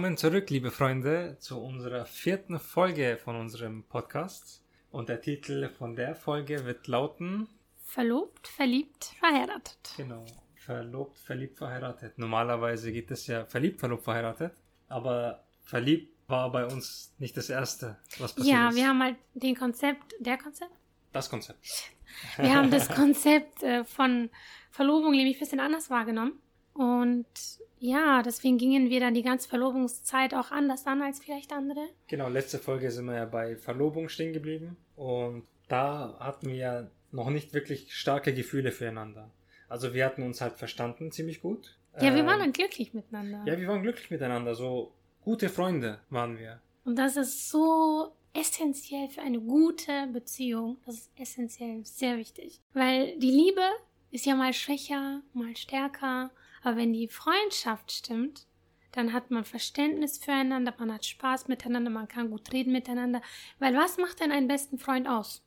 Willkommen zurück, liebe Freunde, zu unserer vierten Folge von unserem Podcast. Und der Titel von der Folge wird lauten Verlobt, verliebt, verheiratet. Genau, verlobt, verliebt, verheiratet. Normalerweise geht es ja verliebt, verlobt, verheiratet. Aber verliebt war bei uns nicht das Erste, was passiert Ja, ist. wir haben halt den Konzept, der Konzept? Das Konzept. Wir haben das Konzept äh, von Verlobung nämlich ein bisschen anders wahrgenommen. Und ja, deswegen gingen wir dann die ganze Verlobungszeit auch anders an als vielleicht andere. Genau, letzte Folge sind wir ja bei Verlobung stehen geblieben. Und da hatten wir ja noch nicht wirklich starke Gefühle füreinander. Also wir hatten uns halt verstanden ziemlich gut. Ja, wir Ähm, waren dann glücklich miteinander. Ja, wir waren glücklich miteinander. So gute Freunde waren wir. Und das ist so essentiell für eine gute Beziehung. Das ist essentiell, sehr wichtig. Weil die Liebe ist ja mal schwächer, mal stärker. Aber wenn die Freundschaft stimmt, dann hat man Verständnis füreinander, man hat Spaß miteinander, man kann gut reden miteinander. Weil was macht denn einen besten Freund aus?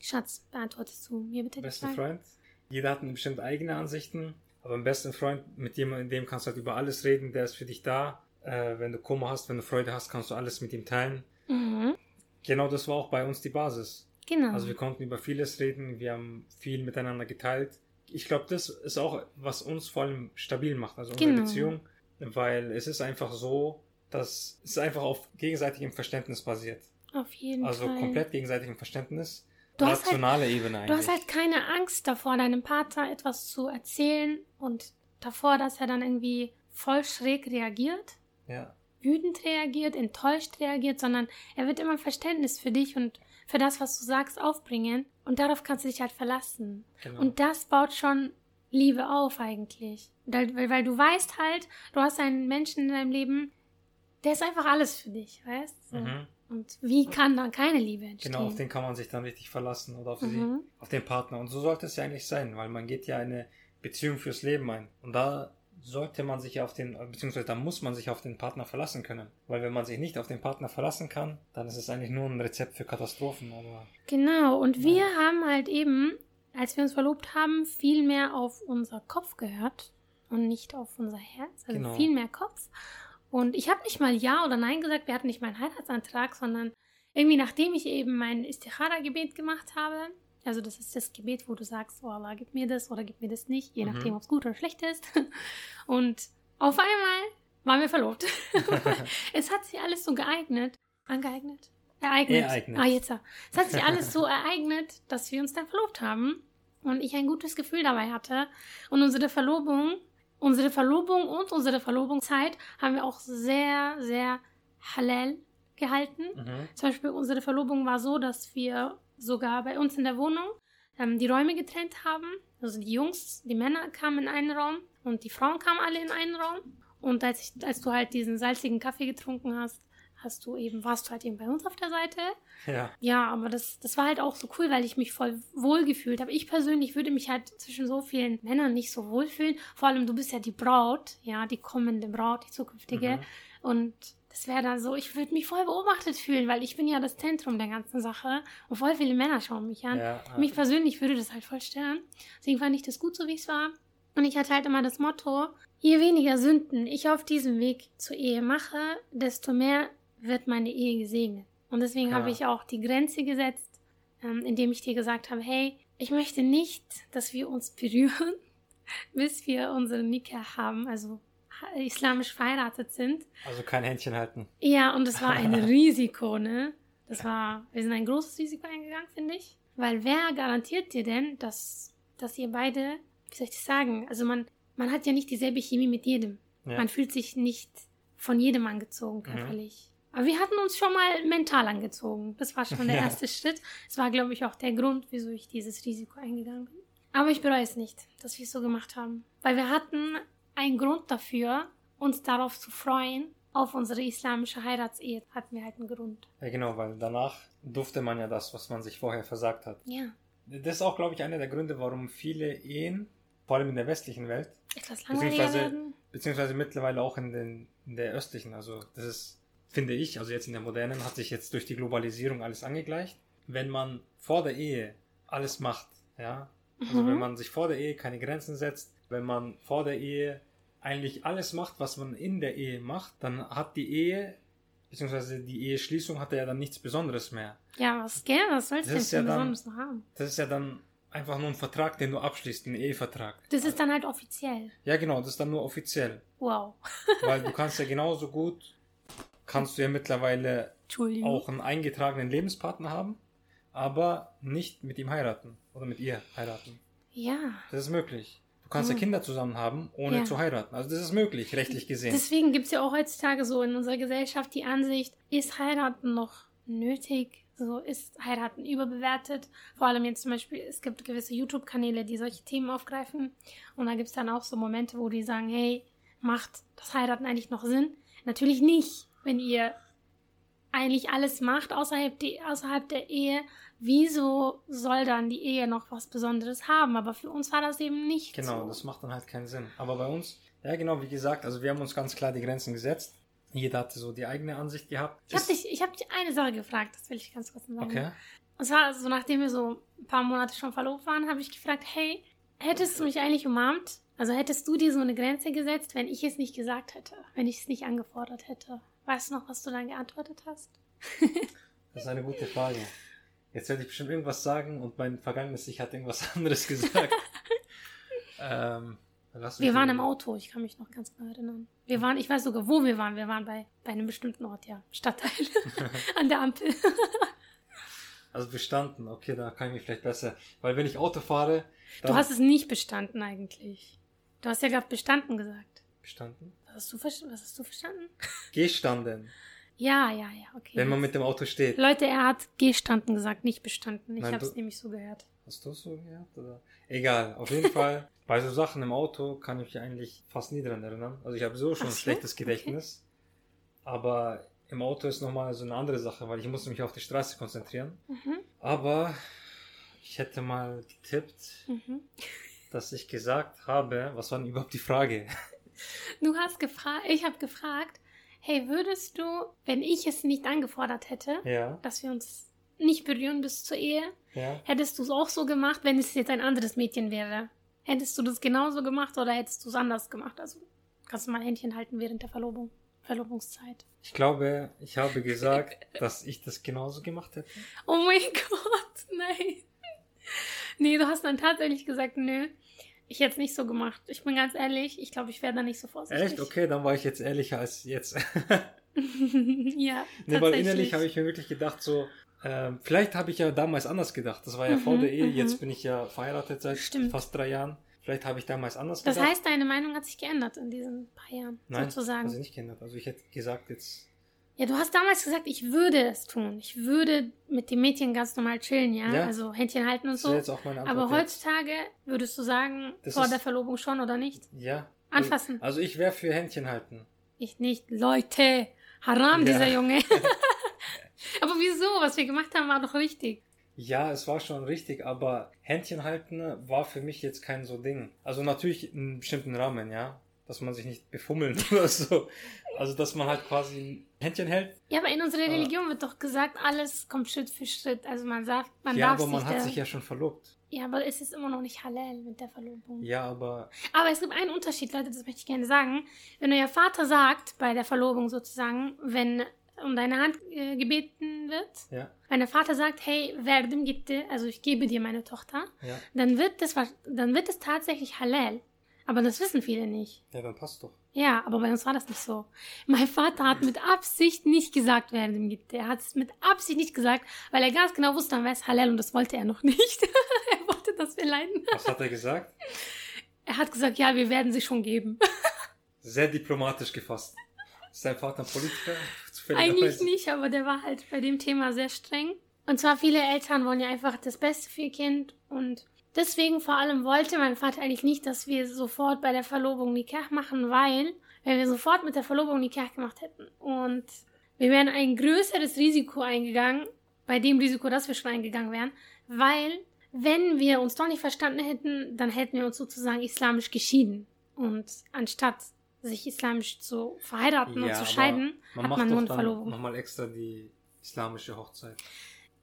Schatz, beantwortest du mir bitte die Frage? Freund. Jeder hat bestimmt eigene Ansichten. Aber ein besten Freund, mit dem, dem kannst du halt über alles reden. Der ist für dich da. Äh, wenn du Kummer hast, wenn du Freude hast, kannst du alles mit ihm teilen. Mhm, Genau das war auch bei uns die Basis. genau. Also wir konnten über vieles reden, wir haben viel miteinander geteilt. Ich glaube, das ist auch, was uns vor allem stabil macht, also unsere Genau. Beziehung, weil es ist einfach so, dass es einfach auf gegenseitigem Verständnis basiert. Auf jeden Also Fall. komplett gegenseitigem Verständnis. Du hast halt- rationale Ebene eigentlich. Du hast halt keine Angst davor, deinem Partner etwas zu erzählen und davor, dass er dann irgendwie voll schräg reagiert, ja. wütend reagiert, enttäuscht reagiert, sondern er wird immer Verständnis für dich und für das, was du sagst, aufbringen. Und darauf kannst du dich halt verlassen. Genau. Und das baut schon Liebe auf eigentlich. Weil, weil, du weißt halt, du hast einen Menschen in deinem Leben, der ist einfach alles für dich, weißt du? Mhm. Und wie kann dann keine Liebe entstehen? Genau, auf den kann man sich dann richtig verlassen oder auf, sie, Mhm. auf den Partner. Und so sollte es ja eigentlich sein, weil man geht ja eine Beziehung fürs Leben ein. Und da sollte man sich auf den, beziehungsweise da muss man sich auf den Partner verlassen können. Weil wenn man sich nicht auf den Partner verlassen kann, dann ist es eigentlich nur ein Rezept für Katastrophen. Aber Genau, und wir haben halt eben, als wir uns verlobt haben, viel mehr auf unser Kopf gehört und nicht auf unser Herz. Also Genau. viel mehr Kopf. Und ich habe nicht mal Ja oder Nein gesagt, wir hatten nicht meinen Heiratsantrag, sondern irgendwie nachdem ich eben mein Istikhara-Gebet gemacht habe, also das ist das Gebet, wo du sagst, oh Allah, gib mir das oder gib mir das nicht, je Mhm. nachdem, ob es gut oder schlecht ist. Und auf einmal waren wir verlobt. es hat sich alles so geeignet, angeeignet, ereignet. Ereignet. Ah, jetzt. ja. Es hat sich alles so ereignet, dass wir uns dann verlobt haben und ich ein gutes Gefühl dabei hatte. Und unsere Verlobung, unsere Verlobung und unsere Verlobungszeit haben wir auch sehr, sehr halal gehalten. mhm. Zum Beispiel unsere Verlobung war so, dass wir sogar bei uns in der Wohnung ähm, die Räume getrennt haben. Also die Jungs, die Männer kamen in einen Raum und die Frauen kamen alle in einen Raum. Und als, ich, als du halt diesen salzigen Kaffee getrunken hast, hast du eben, warst du halt eben bei uns auf der Seite. ja, Ja, aber das, das war halt auch so cool, weil ich mich voll wohl gefühlt habe. Ich persönlich würde mich halt zwischen so vielen Männern nicht so wohl fühlen. Vor allem, du bist ja die Braut, ja, die kommende Braut, die zukünftige. Mhm. Und das wäre dann so, ich würde mich voll beobachtet fühlen, weil ich bin ja das Zentrum der ganzen Sache. Und voll viele Männer schauen mich an. ja, Mich persönlich würde das halt voll stören. Deswegen fand ich das gut, so wie es war. Und ich hatte halt immer das Motto, je weniger Sünden ich auf diesem Weg zur Ehe mache, desto mehr wird meine Ehe gesegnet. Und deswegen Ja. habe ich auch die Grenze gesetzt, ähm, indem ich dir gesagt habe, hey, ich möchte nicht, dass wir uns berühren, bis wir unseren Nikah haben, also islamisch verheiratet sind. also kein Händchen halten. Ja, und es war ein Risiko, ne? Das war, wir sind ein großes Risiko eingegangen, finde ich. Weil wer garantiert dir denn, dass, dass ihr beide, wie soll ich das sagen? Also man, man hat ja nicht dieselbe Chemie mit jedem. Ja. Man fühlt sich nicht von jedem angezogen, körperlich. Aber wir hatten uns schon mal mental angezogen. Das war schon der Ja. erste Schritt. Es war, glaube ich, auch der Grund, wieso ich dieses Risiko eingegangen bin. Aber ich bereue es nicht, dass wir es so gemacht haben. Weil wir hatten einen Grund dafür, uns darauf zu freuen. Auf unsere islamische Heiratsehe hatten wir halt einen Grund. ja, genau, weil danach durfte man ja das, was man sich vorher versagt hat. Ja. Das ist auch, glaube ich, einer der Gründe, warum viele Ehen, vor allem in der westlichen Welt, Etwas Beziehungsweise- werden. beziehungsweise mittlerweile auch in, den, in der östlichen. Also das ist, finde ich, also jetzt in der modernen hat sich jetzt durch die Globalisierung alles angegleicht. Wenn man vor der Ehe alles macht, ja, also Mhm. wenn man sich vor der Ehe keine Grenzen setzt, wenn man vor der Ehe eigentlich alles macht, was man in der Ehe macht, dann hat die Ehe, beziehungsweise die Eheschließung hat ja dann nichts Besonderes mehr. Ja, was, gell, was soll's Das denn für ja Besonderes noch haben? Das ist ja dann einfach nur ein Vertrag, den du abschließt, ein Ehevertrag. Das ist dann halt offiziell. Ja, genau, das ist dann nur offiziell. Wow. Weil du kannst ja genauso gut, kannst du ja mittlerweile auch einen eingetragenen Lebenspartner haben, aber nicht mit ihm heiraten oder mit ihr heiraten. Ja. Das ist möglich. Du kannst ja. Kinder zusammen haben, ohne Ja. zu heiraten. Also das ist möglich, rechtlich gesehen. Deswegen gibt es ja auch heutzutage so in unserer Gesellschaft die Ansicht, ist heiraten noch nötig? So ist heiraten überbewertet. Vor allem jetzt zum Beispiel, es gibt gewisse YouTube-Kanäle, die solche Themen aufgreifen. Und da gibt es dann auch so Momente, wo die sagen, hey, macht das Heiraten eigentlich noch Sinn? Natürlich nicht, wenn ihr eigentlich alles macht außerhalb, die, außerhalb der Ehe. Wieso soll dann die Ehe noch was Besonderes haben? Aber für uns war das eben nicht Genau, so. das macht dann halt keinen Sinn. Aber bei uns, ja genau, wie gesagt, also wir haben uns ganz klar die Grenzen gesetzt. Jeder hatte so die eigene Ansicht gehabt. Ich habe dich, ich hab dich eine Sache gefragt, das will ich ganz kurz sagen. Okay. Und zwar, so nachdem wir so ein paar Monate schon verlobt waren, habe ich gefragt, hey, hättest du mich eigentlich umarmt? Also hättest du dir so eine Grenze gesetzt, wenn ich es nicht gesagt hätte, wenn ich es nicht angefordert hätte? Weißt du noch, was du dann geantwortet hast? Das ist eine gute Frage. Jetzt werde ich bestimmt irgendwas sagen und mein vergangenes Ich hat irgendwas anderes gesagt. ähm, Wir waren im. Auto, ich kann mich noch ganz genau erinnern. Wir waren, ich weiß sogar, wo wir waren. Wir waren bei, bei einem bestimmten Ort, ja. Stadtteil. An der Ampel. Also bestanden, okay, da kann ich mich vielleicht besser. Weil wenn ich Auto fahre, Du hast es nicht bestanden eigentlich. Du hast ja gerade bestanden gesagt. bestanden? Was hast du, was hast du verstanden? Gestanden, Ja, ja, ja, okay. wenn man mit dem Auto steht. Leute, er hat gestanden gesagt, nicht bestanden. Ich habe es nämlich so gehört. Hast du es so gehabt? Oder? Egal, auf jeden Fall. Bei so Sachen im Auto kann ich mich eigentlich fast nie dran erinnern. Also ich habe so schon Ach ein schlechtes Gedächtnis. Aber im Auto ist nochmal so eine andere Sache, weil ich muss mich auf die Straße konzentrieren. Mhm, Aber ich hätte mal getippt, mhm. dass ich gesagt habe, was war denn überhaupt die Frage? Du hast gefragt, ich habe gefragt, hey, würdest du, wenn ich es nicht angefordert hätte, Ja, dass wir uns nicht berühren bis zur Ehe, ja. hättest du es auch so gemacht, wenn es jetzt ein anderes Mädchen wäre? Hättest du das genauso gemacht oder hättest du es anders gemacht? Also kannst du mal Händchen halten während der Verlobung, Verlobungszeit. Ich glaube, ich habe gesagt, dass ich das genauso gemacht hätte. Oh mein Gott, nein. Nee, du hast dann tatsächlich gesagt, nö, ich hätte es nicht so gemacht. Ich bin ganz ehrlich, ich glaube, ich wäre da nicht so vorsichtig. Echt? Okay, dann war ich jetzt ehrlicher als jetzt. ja, Ne, weil innerlich habe ich mir wirklich gedacht, so, ähm, vielleicht habe ich ja damals anders gedacht. Das war ja vor Mhm, der Ehe, mhm. jetzt bin ich ja verheiratet seit Stimmt. fast drei Jahren. Vielleicht habe ich damals anders Das gedacht. heißt, deine Meinung hat sich geändert in diesen paar Jahren, Nein, sozusagen. also nicht geändert. Also ich hätte gesagt, jetzt, Ja, du hast damals gesagt, ich würde es tun. Ich würde mit dem Mädchen ganz normal chillen, ja? Ja. Also Händchen halten und das so. wäre jetzt auch meine Antwort. Aber heutzutage würdest du sagen, Das vor ist- der Verlobung schon oder nicht? Ja. Anfassen. Also ich wäre für Händchen halten. Ich nicht. Leute, haram, Ja. dieser Junge. Aber wieso? Was wir gemacht haben, war doch richtig. Ja, es war schon richtig, aber Händchen halten war für mich jetzt kein so Ding. Also natürlich in einem bestimmten Rahmen, ja. Dass man sich nicht befummeln oder so. Also dass man halt quasi ein Händchen hält. Ja, aber in unserer Aber- Religion wird doch gesagt, alles kommt Schritt für Schritt. Also man sagt, man ja, darf aber man hat sich ja schon verlobt. Ja, aber es ist immer noch nicht halal mit der Verlobung. Ja, aber Aber es gibt einen Unterschied, Leute, das möchte ich gerne sagen. Wenn euer Vater sagt, bei der Verlobung sozusagen, wenn um deine Hand äh, gebeten wird, ja, wenn der Vater sagt, hey, verdim gitti, also ich gebe dir meine Tochter, ja. dann wird das, dann wird es tatsächlich halal. Aber das wissen viele nicht. Ja, dann passt doch. Ja, aber bei uns war das nicht so. Mein Vater hat mit Absicht nicht gesagt, verdim gitti. Er hat es mit Absicht nicht gesagt, weil er ganz genau wusste, dann wäre es halal und das wollte er noch nicht. er wollte, dass wir leiden. Was hat er gesagt? Er hat gesagt, ja, wir werden sie schon geben. Sehr diplomatisch gefasst. Ist dein Vater ein Politiker? Eigentlich nicht, aber der war halt bei dem Thema sehr streng. Und zwar viele Eltern wollen ja einfach das Beste für ihr Kind und deswegen vor allem wollte mein Vater eigentlich nicht, dass wir sofort bei der Verlobung Nikah machen, weil wenn wir sofort mit der Verlobung Nikah gemacht hätten und wir wären ein größeres Risiko eingegangen, bei dem Risiko, dass wir schon eingegangen wären, weil wenn wir uns doch nicht verstanden hätten, dann hätten wir uns sozusagen islamisch geschieden. Und anstatt sich islamisch zu verheiraten und zu scheiden, man hat man nur eine Verlobung. nochmal extra die islamische Hochzeit.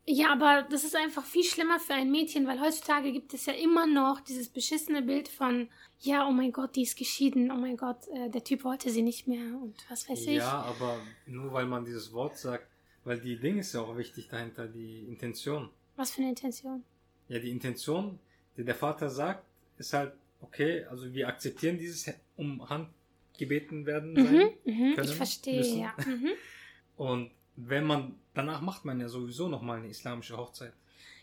Ja, aber das ist einfach viel schlimmer für ein Mädchen, weil heutzutage gibt es ja immer noch dieses beschissene Bild von, ja, oh mein Gott, die ist geschieden, oh mein Gott, äh, der Typ wollte sie nicht mehr und was weiß ich. Ja, aber nur weil man dieses Wort sagt, weil die Ding ist ja auch wichtig dahinter, die Intention. Was für eine Intention? Ja, die Intention, die der Vater sagt, ist halt, okay, also wir akzeptieren dieses um Hand gebeten werden sein Mhm, mhm, können, ich verstehe, müssen. ja. Mhm. Und wenn man, danach macht man ja sowieso nochmal eine islamische Hochzeit.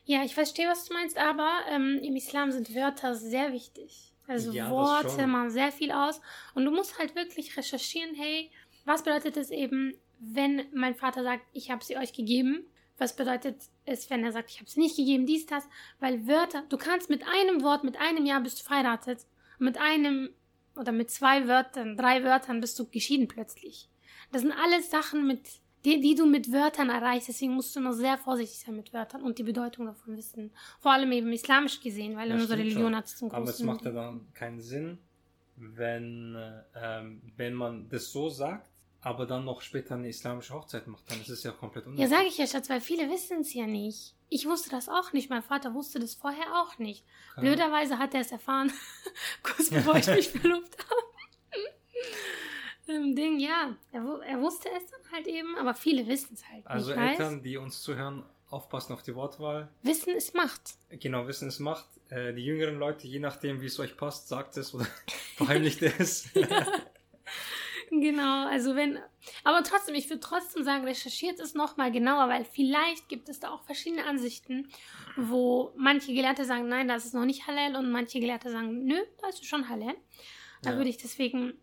Ja, ich verstehe, was du meinst, aber ähm, im Islam sind Wörter sehr wichtig. Also Ja, Worte machen sehr viel aus. Und du musst halt wirklich recherchieren, hey, was bedeutet es eben, wenn mein Vater sagt, ich habe sie euch gegeben? Was bedeutet es, wenn er sagt, ich habe sie nicht gegeben, dies, das? Weil Wörter, du kannst mit einem Wort, mit einem Jahr bist du verheiratet. Mit einem oder mit zwei Wörtern, drei Wörtern bist du geschieden plötzlich. Das sind alles Sachen, mit, die, die du mit Wörtern erreichst. Deswegen musst du noch sehr vorsichtig sein mit Wörtern und die Bedeutung davon wissen. Vor allem eben islamisch gesehen, weil Ja, in unserer stimmt Religion hat es zum Aber es großen... macht ja dann keinen Sinn, wenn, äh, ähm, wenn man das so sagt, aber dann noch später eine islamische Hochzeit macht. Dann ist es ja komplett Ja, unnötig. sage ich ja, Schatz, weil viele wissen es ja nicht. Ich wusste das auch nicht. Mein Vater wusste das vorher auch nicht. Ja. Blöderweise hat er es erfahren, kurz bevor ich mich verlobt habe. Im Ding, ja. Er, er wusste es dann halt eben, aber viele wissen es halt Also nicht. Eltern, die uns zuhören, aufpassen auf die Wortwahl. Wissen ist Macht. Genau, Wissen es macht. Äh, die jüngeren Leute, je nachdem, wie es euch passt, sagt es oder verheimlicht es. Genau, also wenn. Aber trotzdem, ich würde trotzdem sagen, recherchiert es nochmal genauer, weil vielleicht gibt es da auch verschiedene Ansichten, wo manche Gelehrte sagen, nein, das ist noch nicht Halal und manche Gelehrte sagen, nö, das ist schon Halal. Da Ja. würde ich deswegen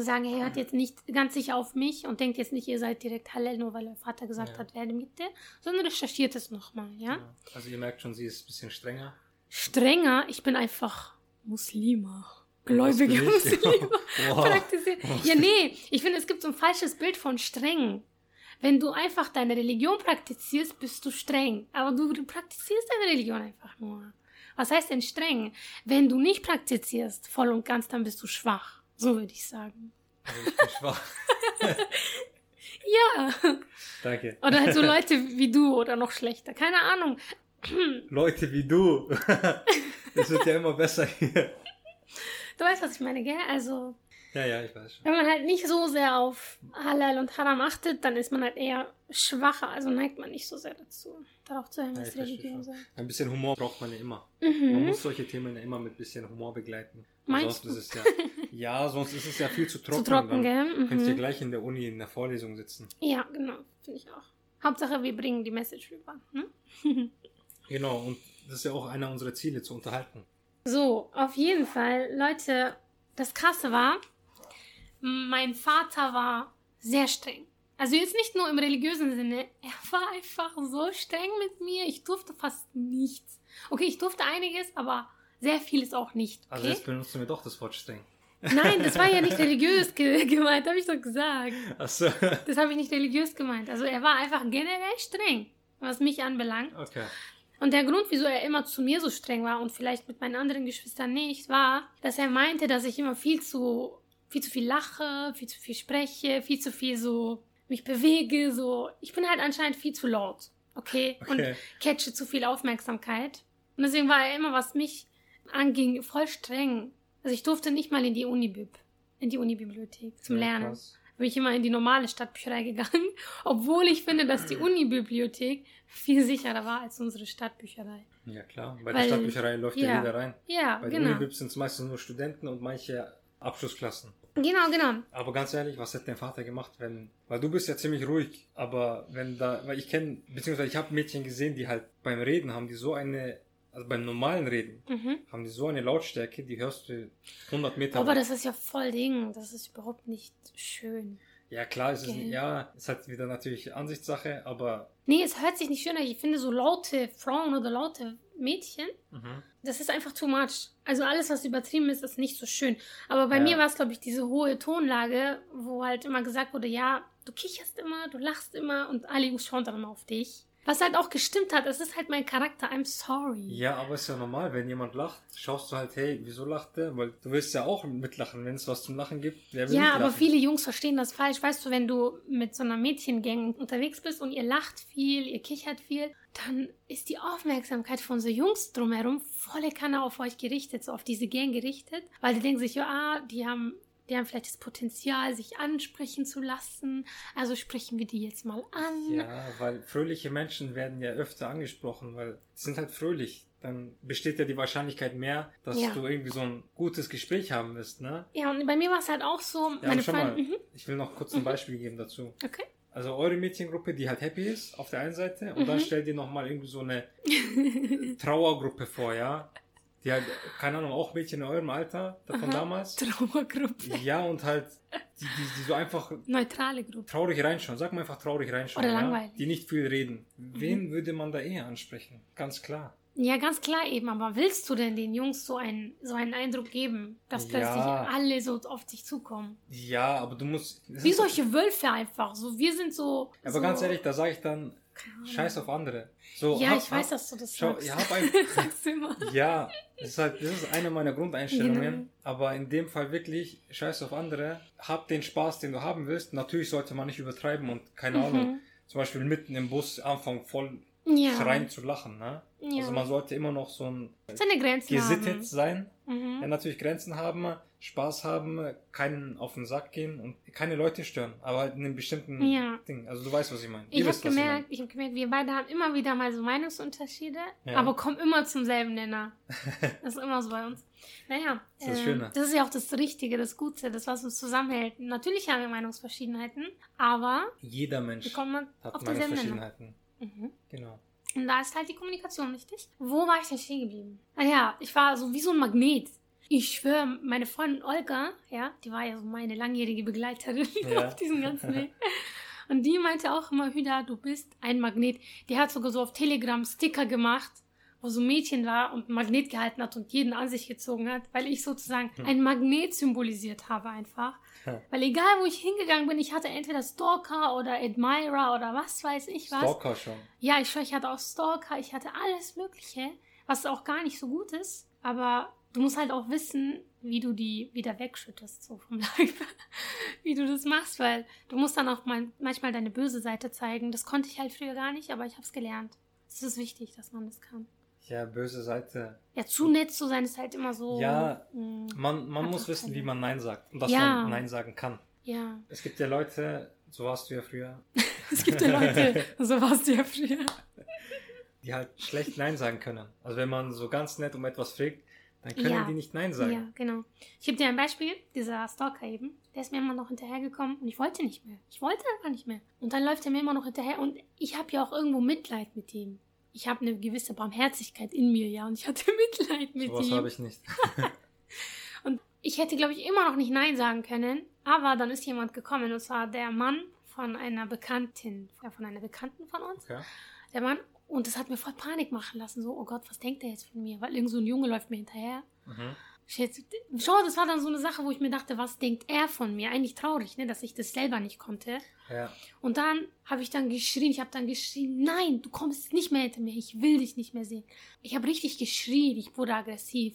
sagen, hey, hört jetzt nicht ganz sicher auf mich und denkt jetzt nicht, ihr seid direkt Halal, nur weil euer Vater gesagt Ja. hat, werde mit dir, sondern recherchiert es nochmal, ja? Ja. Also ihr merkt schon, sie ist ein bisschen strenger. Strenger, ich bin einfach Muslima. Gläubige? Muslima. Wow. Ja, nee, ich finde, es gibt so ein falsches Bild von streng. Wenn du einfach deine Religion praktizierst, bist du streng. Aber du praktizierst deine Religion einfach nur. Was heißt denn streng? Wenn du nicht praktizierst, voll und ganz, dann bist du schwach. So würde ich sagen. Also. Ja. Danke. Oder halt so Leute wie du oder noch schlechter. Keine Ahnung. Leute wie du. Es wird ja immer besser hier. Du weißt, was ich meine, gell? Also, Ja, ja, ich weiß schon. wenn man halt nicht so sehr auf Halal und Haram achtet, dann ist man halt eher schwacher. Also neigt man nicht so sehr dazu, darauf zu hören, Ja, was verstehe Religion sagt. Ein bisschen Humor braucht man ja immer. Man Mhm. muss solche Themen ja immer mit bisschen Humor begleiten. Meinst sonst ist es ja, ja, sonst ist es ja viel zu Zu trocken. trocken, dann gell? könnt ihr Mhm. gleich in der Uni in der Vorlesung sitzen. Ja, genau. Finde ich auch. Hauptsache, wir bringen die Message rüber. Ne? Genau, und das ist ja auch einer unserer Ziele, zu unterhalten. So, auf jeden Fall, Leute, das Krasse war, mein Vater war sehr streng. Also jetzt nicht nur im religiösen Sinne, er war einfach so streng mit mir. Ich durfte fast nichts. Okay, ich durfte einiges, aber sehr vieles auch nicht. Also Okay? jetzt benutzen wir doch das Wort streng. Nein, das war ja nicht religiös ge gemeint, habe ich doch gesagt. Achso. Das habe ich nicht religiös gemeint. Also er war einfach generell streng, was mich anbelangt. Okay. Und der Grund, wieso er immer zu mir so streng war und vielleicht mit meinen anderen Geschwistern nicht, war, dass er meinte, dass ich immer viel zu, viel zu viel lache, viel zu viel spreche, viel zu viel so mich bewege, so. Ich bin halt anscheinend viel zu laut. Okay? Und Okay. catche zu viel Aufmerksamkeit. Und deswegen war er immer, was mich anging, voll streng. Also ich durfte nicht mal in die Unibib, in die Unibibliothek zum Ja, Lernen krass. bin ich immer in die normale Stadtbücherei gegangen, obwohl ich finde, dass die Unibibliothek viel sicherer war als unsere Stadtbücherei. Ja, klar. Bei Weil- der Stadtbücherei läuft ja, ja. jeder rein. Ja, Bei der genau. Unibib sind es meistens nur Studenten und manche Abschlussklassen. Genau, genau. Aber ganz ehrlich, was hätte dein Vater gemacht, wenn, weil du bist ja ziemlich ruhig, aber wenn da, weil ich kenne, beziehungsweise ich habe Mädchen gesehen, die halt beim Reden haben die so eine, also beim normalen Reden, Mhm. haben die so eine Lautstärke, die hörst du 100 Meter. Aber weit. das ist ja voll Ding. Das ist überhaupt nicht schön. ja klar, es ist, ja, es hat wieder natürlich Ansichtssache, aber Nee, es hört sich nicht schön an. Ich finde so laute Frauen oder laute Mädchen, mhm. das ist einfach too much. Also alles, was übertrieben ist, ist nicht so schön. Aber bei Ja. mir war es, glaube ich, diese hohe Tonlage, wo halt immer gesagt wurde, ja, du kicherst immer, du lachst immer und alle schauen dann immer auf dich. Was halt auch gestimmt hat, es ist halt mein Charakter, I'm sorry. Ja, aber ist ja normal, wenn jemand lacht, schaust du halt, hey, wieso lacht der? Weil du willst ja auch mitlachen, wenn es was zum Lachen gibt. Ja, aber viele Jungs verstehen das falsch. Weißt du, wenn du mit so einer Mädchengang unterwegs bist und ihr lacht viel, ihr kichert viel, dann ist die Aufmerksamkeit von so Jungs drumherum volle Kanne auf euch gerichtet, so auf diese Gang gerichtet, weil die denken sich, ja, ah, die haben, die haben vielleicht das Potenzial, sich ansprechen zu lassen, also sprechen wir die jetzt mal an. Ja, weil fröhliche Menschen werden ja öfter angesprochen, weil sie sind halt fröhlich. Dann besteht ja die Wahrscheinlichkeit mehr, dass Ja. du irgendwie so ein gutes Gespräch haben wirst, ne? Ja, und bei mir war es halt auch so, Ja, meine schau mal, mhm, ich will noch kurz ein Beispiel geben dazu. okay. Also eure Mädchengruppe, die halt happy ist auf der einen Seite und dann Mhm. stellt ihr nochmal irgendwie so eine Trauergruppe vor, ja? Die halt, keine Ahnung, auch Mädchen in eurem Alter, von damals. Trauergruppe. Ja, und halt, die, die, die so einfach Neutrale Gruppe. traurig reinschauen. Sag mal einfach traurig reinschauen. Oder ja? langweilig. Mhm. Die nicht viel reden. Wen würde man da eher ansprechen? Ganz klar. Ja, ganz klar eben, aber willst du denn den Jungs so einen, so einen Eindruck geben, dass Ja. plötzlich alle so auf dich zukommen? Ja, aber du musst. Wie solche Wölfe einfach. So, wir sind so. Aber so, ganz ehrlich, da sage ich dann. Scheiß auf andere. So, Ja, hab- ich weiß, hab- dass du das Schau, sagst. ja, ein, Sagst immer. Ja, das ist halt, das ist eine meiner Grundeinstellungen. Genau. Aber in dem Fall wirklich, scheiß auf andere. Hab den Spaß, den du haben willst. Natürlich sollte man nicht übertreiben und keine Mhm. Ahnung, zum Beispiel mitten im Bus anfangen voll Ja. schreien zu lachen. Ne? Ja. Also man sollte immer noch so ein Seine Grenzen gesittet haben. sein. Mhm. Ja, natürlich Grenzen haben, Spaß haben, keinen auf den Sack gehen und keine Leute stören. Aber halt in einem bestimmten Ja. Ding. Also du weißt, was ich meine. Ich habe was ich gemerkt, ich habe gemerkt, wir beide haben immer wieder mal so Meinungsunterschiede, Ja. aber kommen immer zum selben Nenner. Das ist immer so bei uns. Naja, Das ist das Schöne. das ist ja auch das Richtige, das Gute, das, was uns zusammenhält. Natürlich haben wir Meinungsverschiedenheiten, aber Jeder Mensch hat. Meinungsverschiedenheiten. Mhm. Genau. Und da ist halt die Kommunikation wichtig. Wo war ich denn stehen geblieben? Ah ja, ich war so wie so ein Magnet. Ich schwöre, meine Freundin Olga, ja, die war ja so meine langjährige Begleiterin Ja. auf diesem ganzen Weg. Und die meinte auch immer, Hüda, du bist ein Magnet. Die hat sogar so auf Telegram Sticker gemacht, wo so ein Mädchen war und ein Magnet gehalten hat und jeden an sich gezogen hat, weil ich sozusagen Hm. ein Magnet symbolisiert habe einfach. Ja. Weil egal, wo ich hingegangen bin, ich hatte entweder Stalker oder Admirer oder was weiß ich was. Stalker schon. Ja, ich schwöre, ich hatte auch Stalker, ich hatte alles Mögliche, was auch gar nicht so gut ist. Aber du musst halt auch wissen, wie du die wieder wegschüttest, so vom Leib. wie du das machst, weil du musst dann auch mal, manchmal deine böse Seite zeigen. Das konnte ich halt früher gar nicht, aber ich habe es gelernt. Es ist wichtig, dass man das kann. Ja, böse Seite. Ja, zu nett zu sein ist halt immer so. Ja, mm, Man, man muss wissen, keine- wie man Nein sagt und dass Ja. man Nein sagen kann. ja. Es gibt ja Leute, so warst du ja früher, Es gibt ja Leute, so warst du ja früher. die halt schlecht Nein sagen können. Also wenn man so ganz nett um etwas fragt, dann können Ja. die nicht Nein sagen. Ja, genau. Ich gebe dir ein Beispiel, dieser Stalker eben, der ist mir immer noch hinterhergekommen und ich wollte nicht mehr. Ich wollte einfach nicht mehr. Und dann läuft er mir immer noch hinterher und ich habe ja auch irgendwo Mitleid mit ihm. Ich habe eine gewisse Barmherzigkeit in mir, ja, und ich hatte Mitleid mit Sowas ihm. habe ich nicht. Und ich hätte, glaube ich, immer noch nicht Nein sagen können, aber dann ist jemand gekommen und zwar der Mann von einer Bekanntin, ja, von einer Bekannten von uns. Okay. Der Mann, und das hat mir voll Panik machen lassen, so, oh Gott, was denkt der jetzt von mir? Weil irgend so ein Junge läuft mir hinterher. Mhm. Shit. Schau, das war dann so eine Sache, wo ich mir dachte, was denkt er von mir? Eigentlich traurig, ne, dass ich das selber nicht konnte. Ja. Und dann habe ich dann geschrien, ich habe dann geschrien, nein, du kommst nicht mehr hinter mir, ich will dich nicht mehr sehen. Ich habe richtig geschrien, ich wurde aggressiv.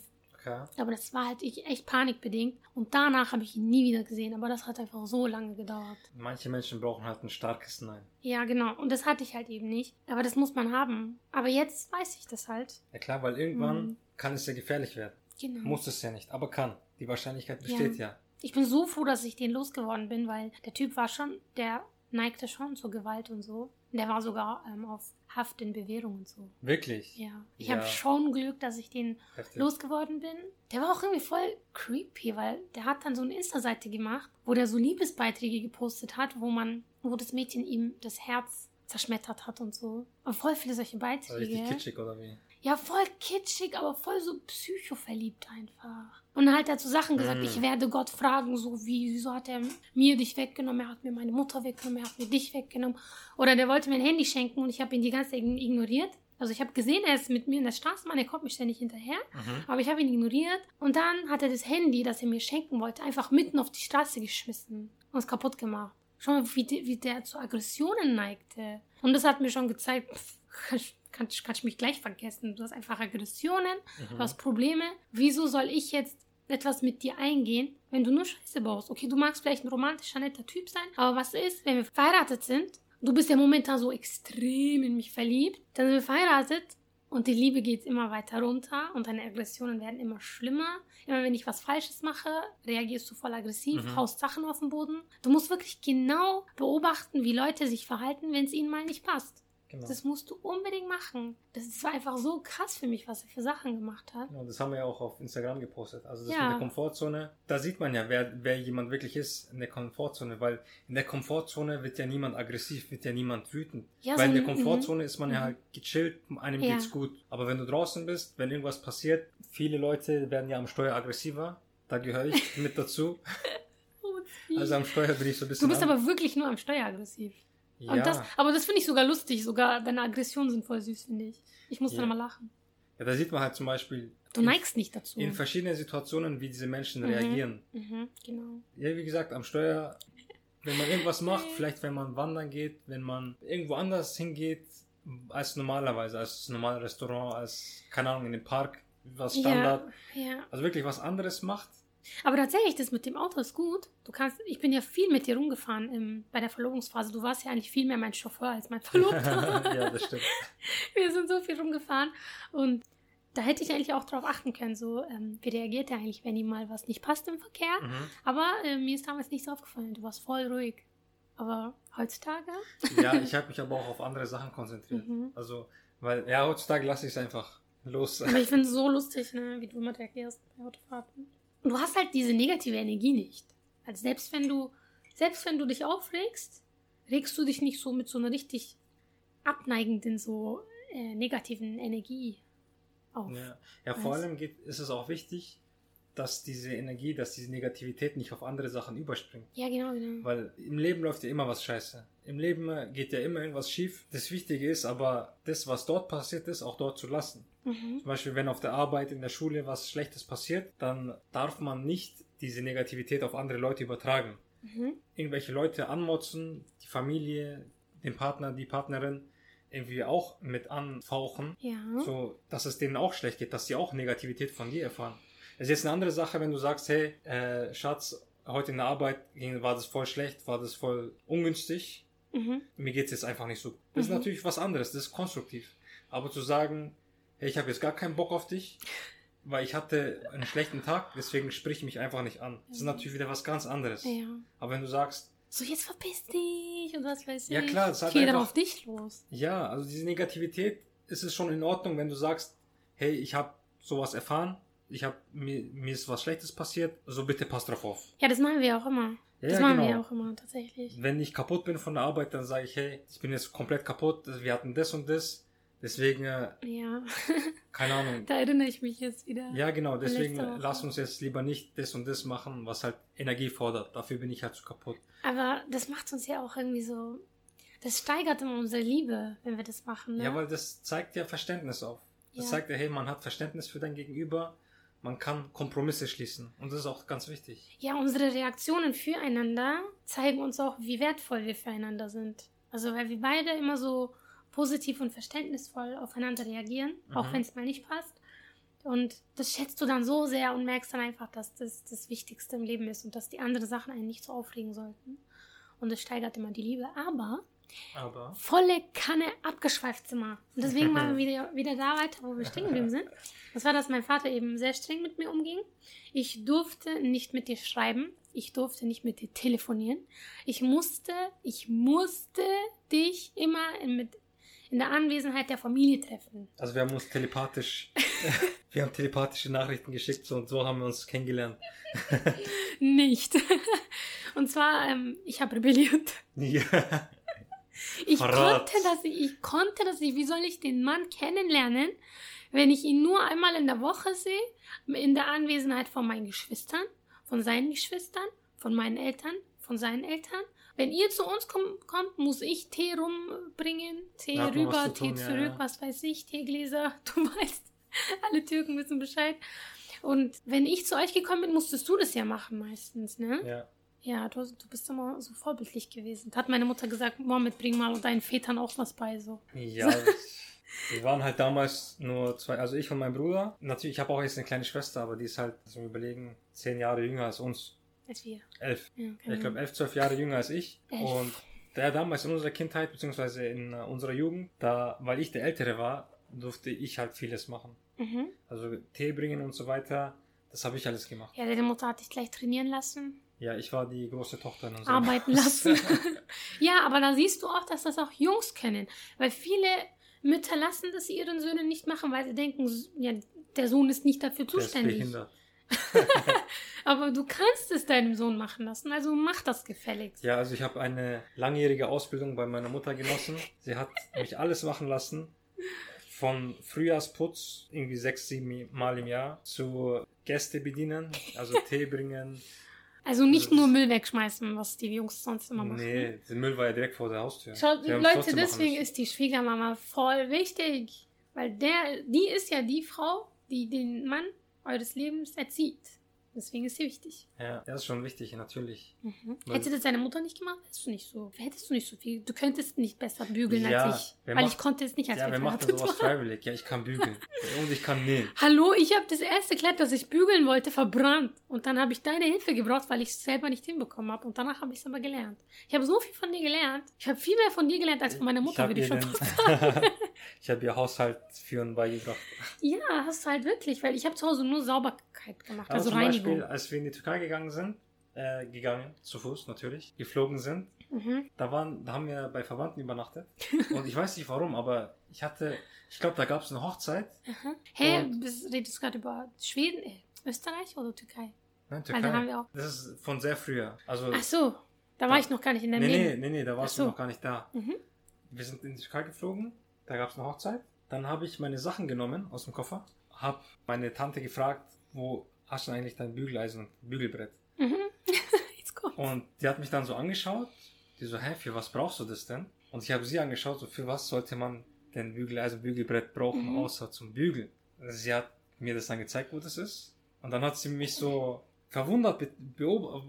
Okay. Aber das war halt ich- echt panikbedingt. Und danach habe ich ihn nie wieder gesehen. Aber das hat einfach so lange gedauert. Manche Menschen brauchen halt ein starkes Nein. Ja, genau. Und das hatte ich halt eben nicht. Aber das muss man haben. Aber jetzt weiß ich das halt. Ja klar, weil irgendwann Mhm. kann es ja gefährlich werden. Genau. Muss es ja nicht, aber kann. Die Wahrscheinlichkeit besteht ja. Ich bin so froh, dass ich den losgeworden bin, weil der Typ war schon, der neigte schon zur Gewalt und so. Der war sogar ähm, auf Haft in Bewährung und so. Wirklich. Ja. Ich Ja. habe schon Glück, dass ich den Heftig. losgeworden bin. Der war auch irgendwie voll creepy, weil der hat dann so eine Insta-Seite gemacht, wo der so Liebesbeiträge gepostet hat, wo man, wo das Mädchen ihm das Herz zerschmettert hat und so. Und voll viele solche Also richtig Beiträge. kitschig oder wie? Ja, voll kitschig, aber voll so psychoverliebt einfach. Und dann hat er zu Sachen gesagt, Mm. ich werde Gott fragen, so wie, wieso hat er mir dich weggenommen, er hat mir meine Mutter weggenommen, er hat mir dich weggenommen. Oder der wollte mir ein Handy schenken und ich habe ihn die ganze Zeit ignoriert. Also ich habe gesehen, er ist mit mir in der Straßenbahn, er kommt mir ständig hinterher. Mhm. Aber ich habe ihn ignoriert. Und dann hat er das Handy, das er mir schenken wollte, einfach mitten auf die Straße geschmissen und es kaputt gemacht. Schau mal, wie, de, wie der zu Aggressionen neigte. Und das hat mir schon gezeigt, pff, kann, kann ich mich gleich vergessen. Du hast einfach Aggressionen, Mhm. du hast Probleme. Wieso soll ich jetzt etwas mit dir eingehen, wenn du nur Scheiße baust? Okay, du magst vielleicht ein romantischer, netter Typ sein, aber was ist, wenn wir verheiratet sind? Du bist ja momentan so extrem in mich verliebt. Dann sind wir verheiratet und die Liebe geht immer weiter runter und deine Aggressionen werden immer schlimmer. Immer wenn ich was Falsches mache, reagierst du voll aggressiv, Mhm. haust Sachen auf den Boden. Du musst wirklich genau beobachten, wie Leute sich verhalten, wenn es ihnen mal nicht passt. Genau. Das musst du unbedingt machen. Das war einfach so krass für mich, was er für Sachen gemacht hat. Genau, das haben wir ja auch auf Instagram gepostet. Also das Ja. mit der Komfortzone, da sieht man ja, wer, wer jemand wirklich ist in der Komfortzone, weil in der Komfortzone wird ja niemand aggressiv, wird ja niemand wütend. Ja, weil so in der Komfortzone ist man ja Mhm. halt gechillt, einem Ja. geht's gut. Aber wenn du draußen bist, wenn irgendwas passiert, viele Leute werden ja am Steuer aggressiver. Da gehöre ich mit dazu. Also am Steuer bin ich so ein bisschen. du bist aber wirklich nur am Steuer aggressiv. Ja, Und das, aber das finde ich sogar lustig. Sogar deine Aggressionen sind voll süß, finde ich. Ich muss Ja. dann immer lachen. ja, da sieht man halt zum Beispiel Du neigst nicht dazu. in verschiedenen Situationen, wie diese Menschen Mhm. reagieren. Mhm, genau. Ja, wie gesagt, am Steuer, wenn man irgendwas macht, vielleicht wenn man wandern geht, wenn man irgendwo anders hingeht, als normalerweise, als normales Restaurant, als, keine Ahnung, in den Park, was Standard, Ja, ja. also wirklich was anderes macht. Aber tatsächlich, das mit dem Auto ist gut. Du kannst, ich bin ja viel mit dir rumgefahren im, bei der Verlobungsphase. Du warst ja eigentlich viel mehr mein Chauffeur als mein Verlobter. ja, das stimmt. Wir sind so viel rumgefahren und da hätte ich eigentlich auch drauf achten können, so ähm, wie reagiert er eigentlich, wenn ihm mal was nicht passt im Verkehr. Mhm. Aber äh, mir ist damals nichts aufgefallen. Du warst voll ruhig. Aber heutzutage? Ja, ich habe mich aber auch auf andere Sachen konzentriert. Mhm. Also, weil, ja, heutzutage lasse ich es einfach los. Aber ich finde es so lustig, ne, wie du immer reagierst bei Autofahrten. Und du hast halt diese negative Energie nicht. Also selbst wenn du, selbst wenn du dich aufregst, regst du dich nicht so mit so einer richtig abneigenden, so äh, negativen Energie auf. Ja, ja vor Weißt? allem geht, ist es auch wichtig, dass diese Energie, dass diese Negativität nicht auf andere Sachen überspringt. Ja, genau, genau. Weil im Leben läuft ja immer was scheiße. Im Leben äh, geht ja immer irgendwas schief. Das Wichtige ist aber, das, was dort passiert ist, auch dort zu lassen. Mhm. Zum Beispiel, wenn auf der Arbeit, in der Schule was Schlechtes passiert, dann darf man nicht diese Negativität auf andere Leute übertragen. Mhm. Irgendwelche Leute anmotzen, die Familie, den Partner, die Partnerin irgendwie auch mit anfauchen, Ja. so dass es denen auch schlecht geht, dass sie auch Negativität von dir erfahren. Es ist jetzt eine andere Sache, wenn du sagst, hey, äh, Schatz, heute in der Arbeit ging, war das voll schlecht, war das voll ungünstig, Mhm. mir geht's jetzt einfach nicht so. Das ist Mhm. natürlich was anderes, das ist konstruktiv. Aber zu sagen, hey, ich habe jetzt gar keinen Bock auf dich, weil ich hatte einen schlechten Tag, deswegen sprich mich einfach nicht an. Das ist Ja. natürlich wieder was ganz anderes. Ja. Aber wenn du sagst, So, jetzt verpiss dich und was weiß Ja, ich. klar, es hat Geh dann einfach- auf dich los. ja, also diese Negativität ist es schon in Ordnung, wenn du sagst, hey, ich habe sowas erfahren, ich habe mir, mir ist was Schlechtes passiert, so bitte pass drauf auf. Ja, das machen wir auch immer. Ja, das ja, machen genau. wir auch immer, tatsächlich. Wenn ich kaputt bin von der Arbeit, dann sage ich, hey, ich bin jetzt komplett kaputt, wir hatten das und das, deswegen, äh, Ja, keine Ahnung. da erinnere ich mich jetzt wieder. Ja, genau, deswegen lass uns jetzt lieber nicht das und das machen, was halt Energie fordert. Dafür bin ich halt zu kaputt. Aber das macht uns ja auch irgendwie so. Das steigert immer unsere Liebe, wenn wir das machen. Ne? Ja, weil das zeigt ja Verständnis auf. Das Ja. zeigt ja, hey, man hat Verständnis für dein Gegenüber, man kann Kompromisse schließen. Und das ist auch ganz wichtig. ja, unsere Reaktionen füreinander zeigen uns auch, wie wertvoll wir füreinander sind. Also, weil wir beide immer so positiv und verständnisvoll aufeinander reagieren, auch Mhm. wenn es mal nicht passt. Und das schätzt du dann so sehr und merkst dann einfach, dass das das Wichtigste im Leben ist und dass die anderen Sachen einen nicht so aufregen sollten. Und es steigert immer die Liebe. Aber Aber. volle Kanne abgeschweift sind wir. Und deswegen machen wir wieder, wieder da weiter, wo wir stehen geblieben sind. Das war, dass mein Vater eben sehr streng mit mir umging. Ich durfte nicht mit dir schreiben. Ich durfte nicht mit dir telefonieren. Ich musste, ich musste dich immer in, mit, in der Anwesenheit der Familie treffen. Also wir haben uns telepathisch, wir haben telepathische Nachrichten geschickt so, und so haben wir uns kennengelernt. Nicht. Und zwar, ähm, ich habe rebelliert. Ja. Ich Verrat. konnte das nicht, ich konnte das nicht. Wie soll ich den Mann kennenlernen, wenn ich ihn nur einmal in der Woche sehe, in der Anwesenheit von meinen Geschwistern, von seinen Geschwistern, von meinen Eltern, von seinen Eltern? Wenn ihr zu uns komm, kommt, muss ich Tee rumbringen, Tee hat rüber, Tee tun, zurück, ja. was weiß ich, Teegläser, du weißt, alle Türken wissen Bescheid. Und wenn ich zu euch gekommen bin, musstest du das ja machen meistens, ne? ja. Ja, du, du bist immer so vorbildlich gewesen. Da hat meine Mutter gesagt, Mohammed, bring mal deinen Vätern auch was bei. So. Ja, wir waren halt damals nur zwei, also ich und mein Bruder. Natürlich, ich habe auch jetzt eine kleine Schwester, aber die ist halt, wir überlegen, zehn Jahre jünger als uns. Als wir. Elf. Ja, ich glaube, elf, zwölf Jahre jünger als ich. Elf. Und der damals in unserer Kindheit, beziehungsweise in äh, unserer Jugend, da, weil ich der Ältere war, durfte ich halt vieles machen. Mhm. Also Tee bringen und so weiter, das habe ich alles gemacht. Ja, deine Mutter hat dich gleich trainieren lassen, Ja, ich war die große Tochter in unserem arbeiten lassen. ja, aber da siehst du auch, dass das auch Jungs können. Weil viele Mütter lassen das ihren Söhnen nicht machen, weil sie denken, ja, der Sohn ist nicht dafür Der zuständig. behindert. Aber du kannst es deinem Sohn machen lassen, also mach das gefälligst. Ja, also ich habe eine langjährige Ausbildung bei meiner Mutter genossen. Sie hat mich alles machen lassen. Von Frühjahrsputz, irgendwie sechs, sieben Mal im Jahr, zu Gäste bedienen, also Tee bringen. Also nicht Das nur Müll wegschmeißen, was die Jungs sonst immer machen. Nee, der Müll war ja direkt vor der Haustür. Schaut, Leute, deswegen ist die Schwiegermama voll wichtig. Weil der, die ist ja die Frau, die den Mann eures Lebens erzieht. Deswegen ist sie wichtig. Ja, das ist schon wichtig, natürlich. Mhm. Hätte das deine Mutter nicht gemacht, hättest du nicht so. Hättest du nicht so viel. Du könntest nicht besser bügeln Ja, als ich. Weil macht- ich konnte es nicht als Ja, wir wer macht denn sowas freiwillig? Ja, ich kann bügeln. Und ich kann nähen. Hallo, ich habe das erste Kleid, das ich bügeln wollte, verbrannt. Und dann habe ich deine Hilfe gebraucht, weil ich es selber nicht hinbekommen habe. Und danach habe ich es aber gelernt. Ich habe so viel von dir gelernt. Ich habe viel mehr von dir gelernt als von meiner Mutter, würde ich schon sagen. ich habe ihr Haushalt führen beigebracht. Ja, hast du halt wirklich, weil ich habe zu Hause nur Sauberkeit gemacht, also zum Reinigung. Beispiel, als wir in die Türkei gegangen sind, äh, gegangen, zu Fuß natürlich, geflogen sind, Mhm. da waren, da haben wir bei Verwandten übernachtet. Und ich weiß nicht warum, aber ich hatte, ich glaube, da gab es eine Hochzeit. Aha. Hey, bist- redest du gerade über Schweden, äh, Österreich oder Türkei? Nein, Weil da haben Türkei. wir auch. Das ist von sehr früher. Also, Ach so, da war Ja. ich noch gar nicht in der nee, nee, Nähe. nee, nee, da warst so. du noch gar nicht da. Mhm. Wir sind in die Türkei geflogen, da gab es eine Hochzeit. Dann habe ich meine Sachen genommen aus dem Koffer, habe meine Tante gefragt, wo hast du eigentlich dein Bügeleisen und Bügelbrett? Mhm. Jetzt kommt. Und die hat mich dann so angeschaut, die so, hä, für was brauchst du das denn? Und ich habe sie angeschaut, so, für was sollte man denn Bügeleisen, Bügelbrett brauchen, Mhm. außer zum Bügeln? Also sie hat mir das dann gezeigt, wo das ist. Und dann hat sie mich so verwundert,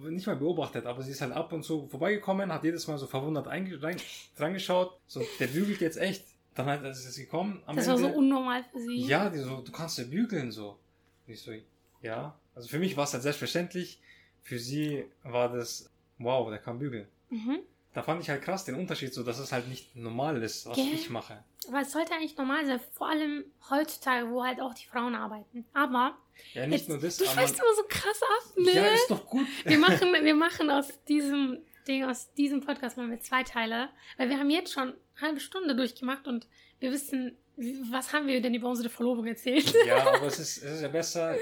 nicht mal beobachtet, aber sie ist halt ab und zu vorbeigekommen, hat jedes Mal so verwundert einge- rein- drangeschaut, so, der bügelt jetzt echt. Dann hat ist es gekommen Das war Ende. so unnormal für sie. Ja, die so, du kannst ja bügeln so. Und ich so, ja. Also für mich war es halt selbstverständlich. Für sie war das, wow, der kann bügeln. Mhm. Da fand ich halt krass den Unterschied, so dass es halt nicht normal ist, was Gell? ich mache. Aber es sollte eigentlich normal sein, vor allem heutzutage, wo halt auch die Frauen arbeiten. Aber Ja, nicht jetzt, nur das, du schweißt immer so krass ab, ne? ja, ist doch gut. wir machen, wir machen aus diesem Ding, aus diesem Podcast machen wir zwei Teile, weil wir haben jetzt schon eine halbe Stunde durchgemacht und wir wissen, was haben wir denn über unsere Verlobung erzählt? ja, aber es ist, es ist ja besser,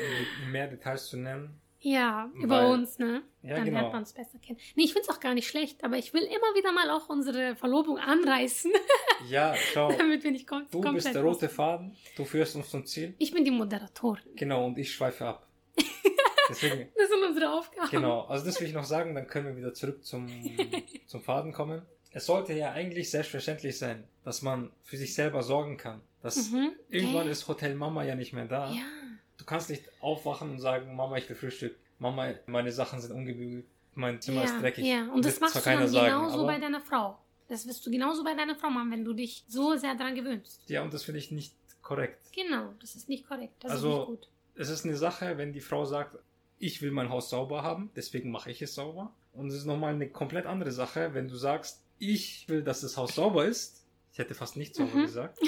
mehr Details zu nennen. Ja, über Weil- uns, ne? Ja, Dann genau. lernt man uns besser kennen. Nee, ich find's auch gar nicht schlecht, aber ich will immer wieder mal auch unsere Verlobung anreißen, Ja, schau, damit wir nicht kom du komplett bist der rote Faden, du führst uns zum Ziel. Ich bin die Moderatorin. Genau, und ich schweife ab. Deswegen, Das sind unsere Aufgaben. Genau, also das will ich noch sagen, dann können wir wieder zurück zum, zum Faden kommen. Es sollte ja eigentlich selbstverständlich sein, dass man für sich selber sorgen kann. Dass Mhm. irgendwann Okay. ist Hotel Mama ja nicht mehr da. Ja. Du kannst nicht aufwachen und sagen, Mama, ich will Frühstück. Mama, meine Sachen sind ungebügelt. Mein Zimmer ja, ist dreckig. Ja, und das wird machst du dann genauso bei deiner Frau. Das wirst du genauso bei deiner Frau machen, wenn du dich so sehr daran gewöhnst. Ja, und das finde ich nicht korrekt. Genau, das ist nicht korrekt. Das Also- ist nicht gut. Es ist eine Sache, wenn die Frau sagt, ich will mein Haus sauber haben, deswegen mache ich es sauber. Und es ist nochmal eine komplett andere Sache, wenn du sagst, ich will, dass das Haus sauber ist. Ich hätte fast nicht sauber Mhm. gesagt.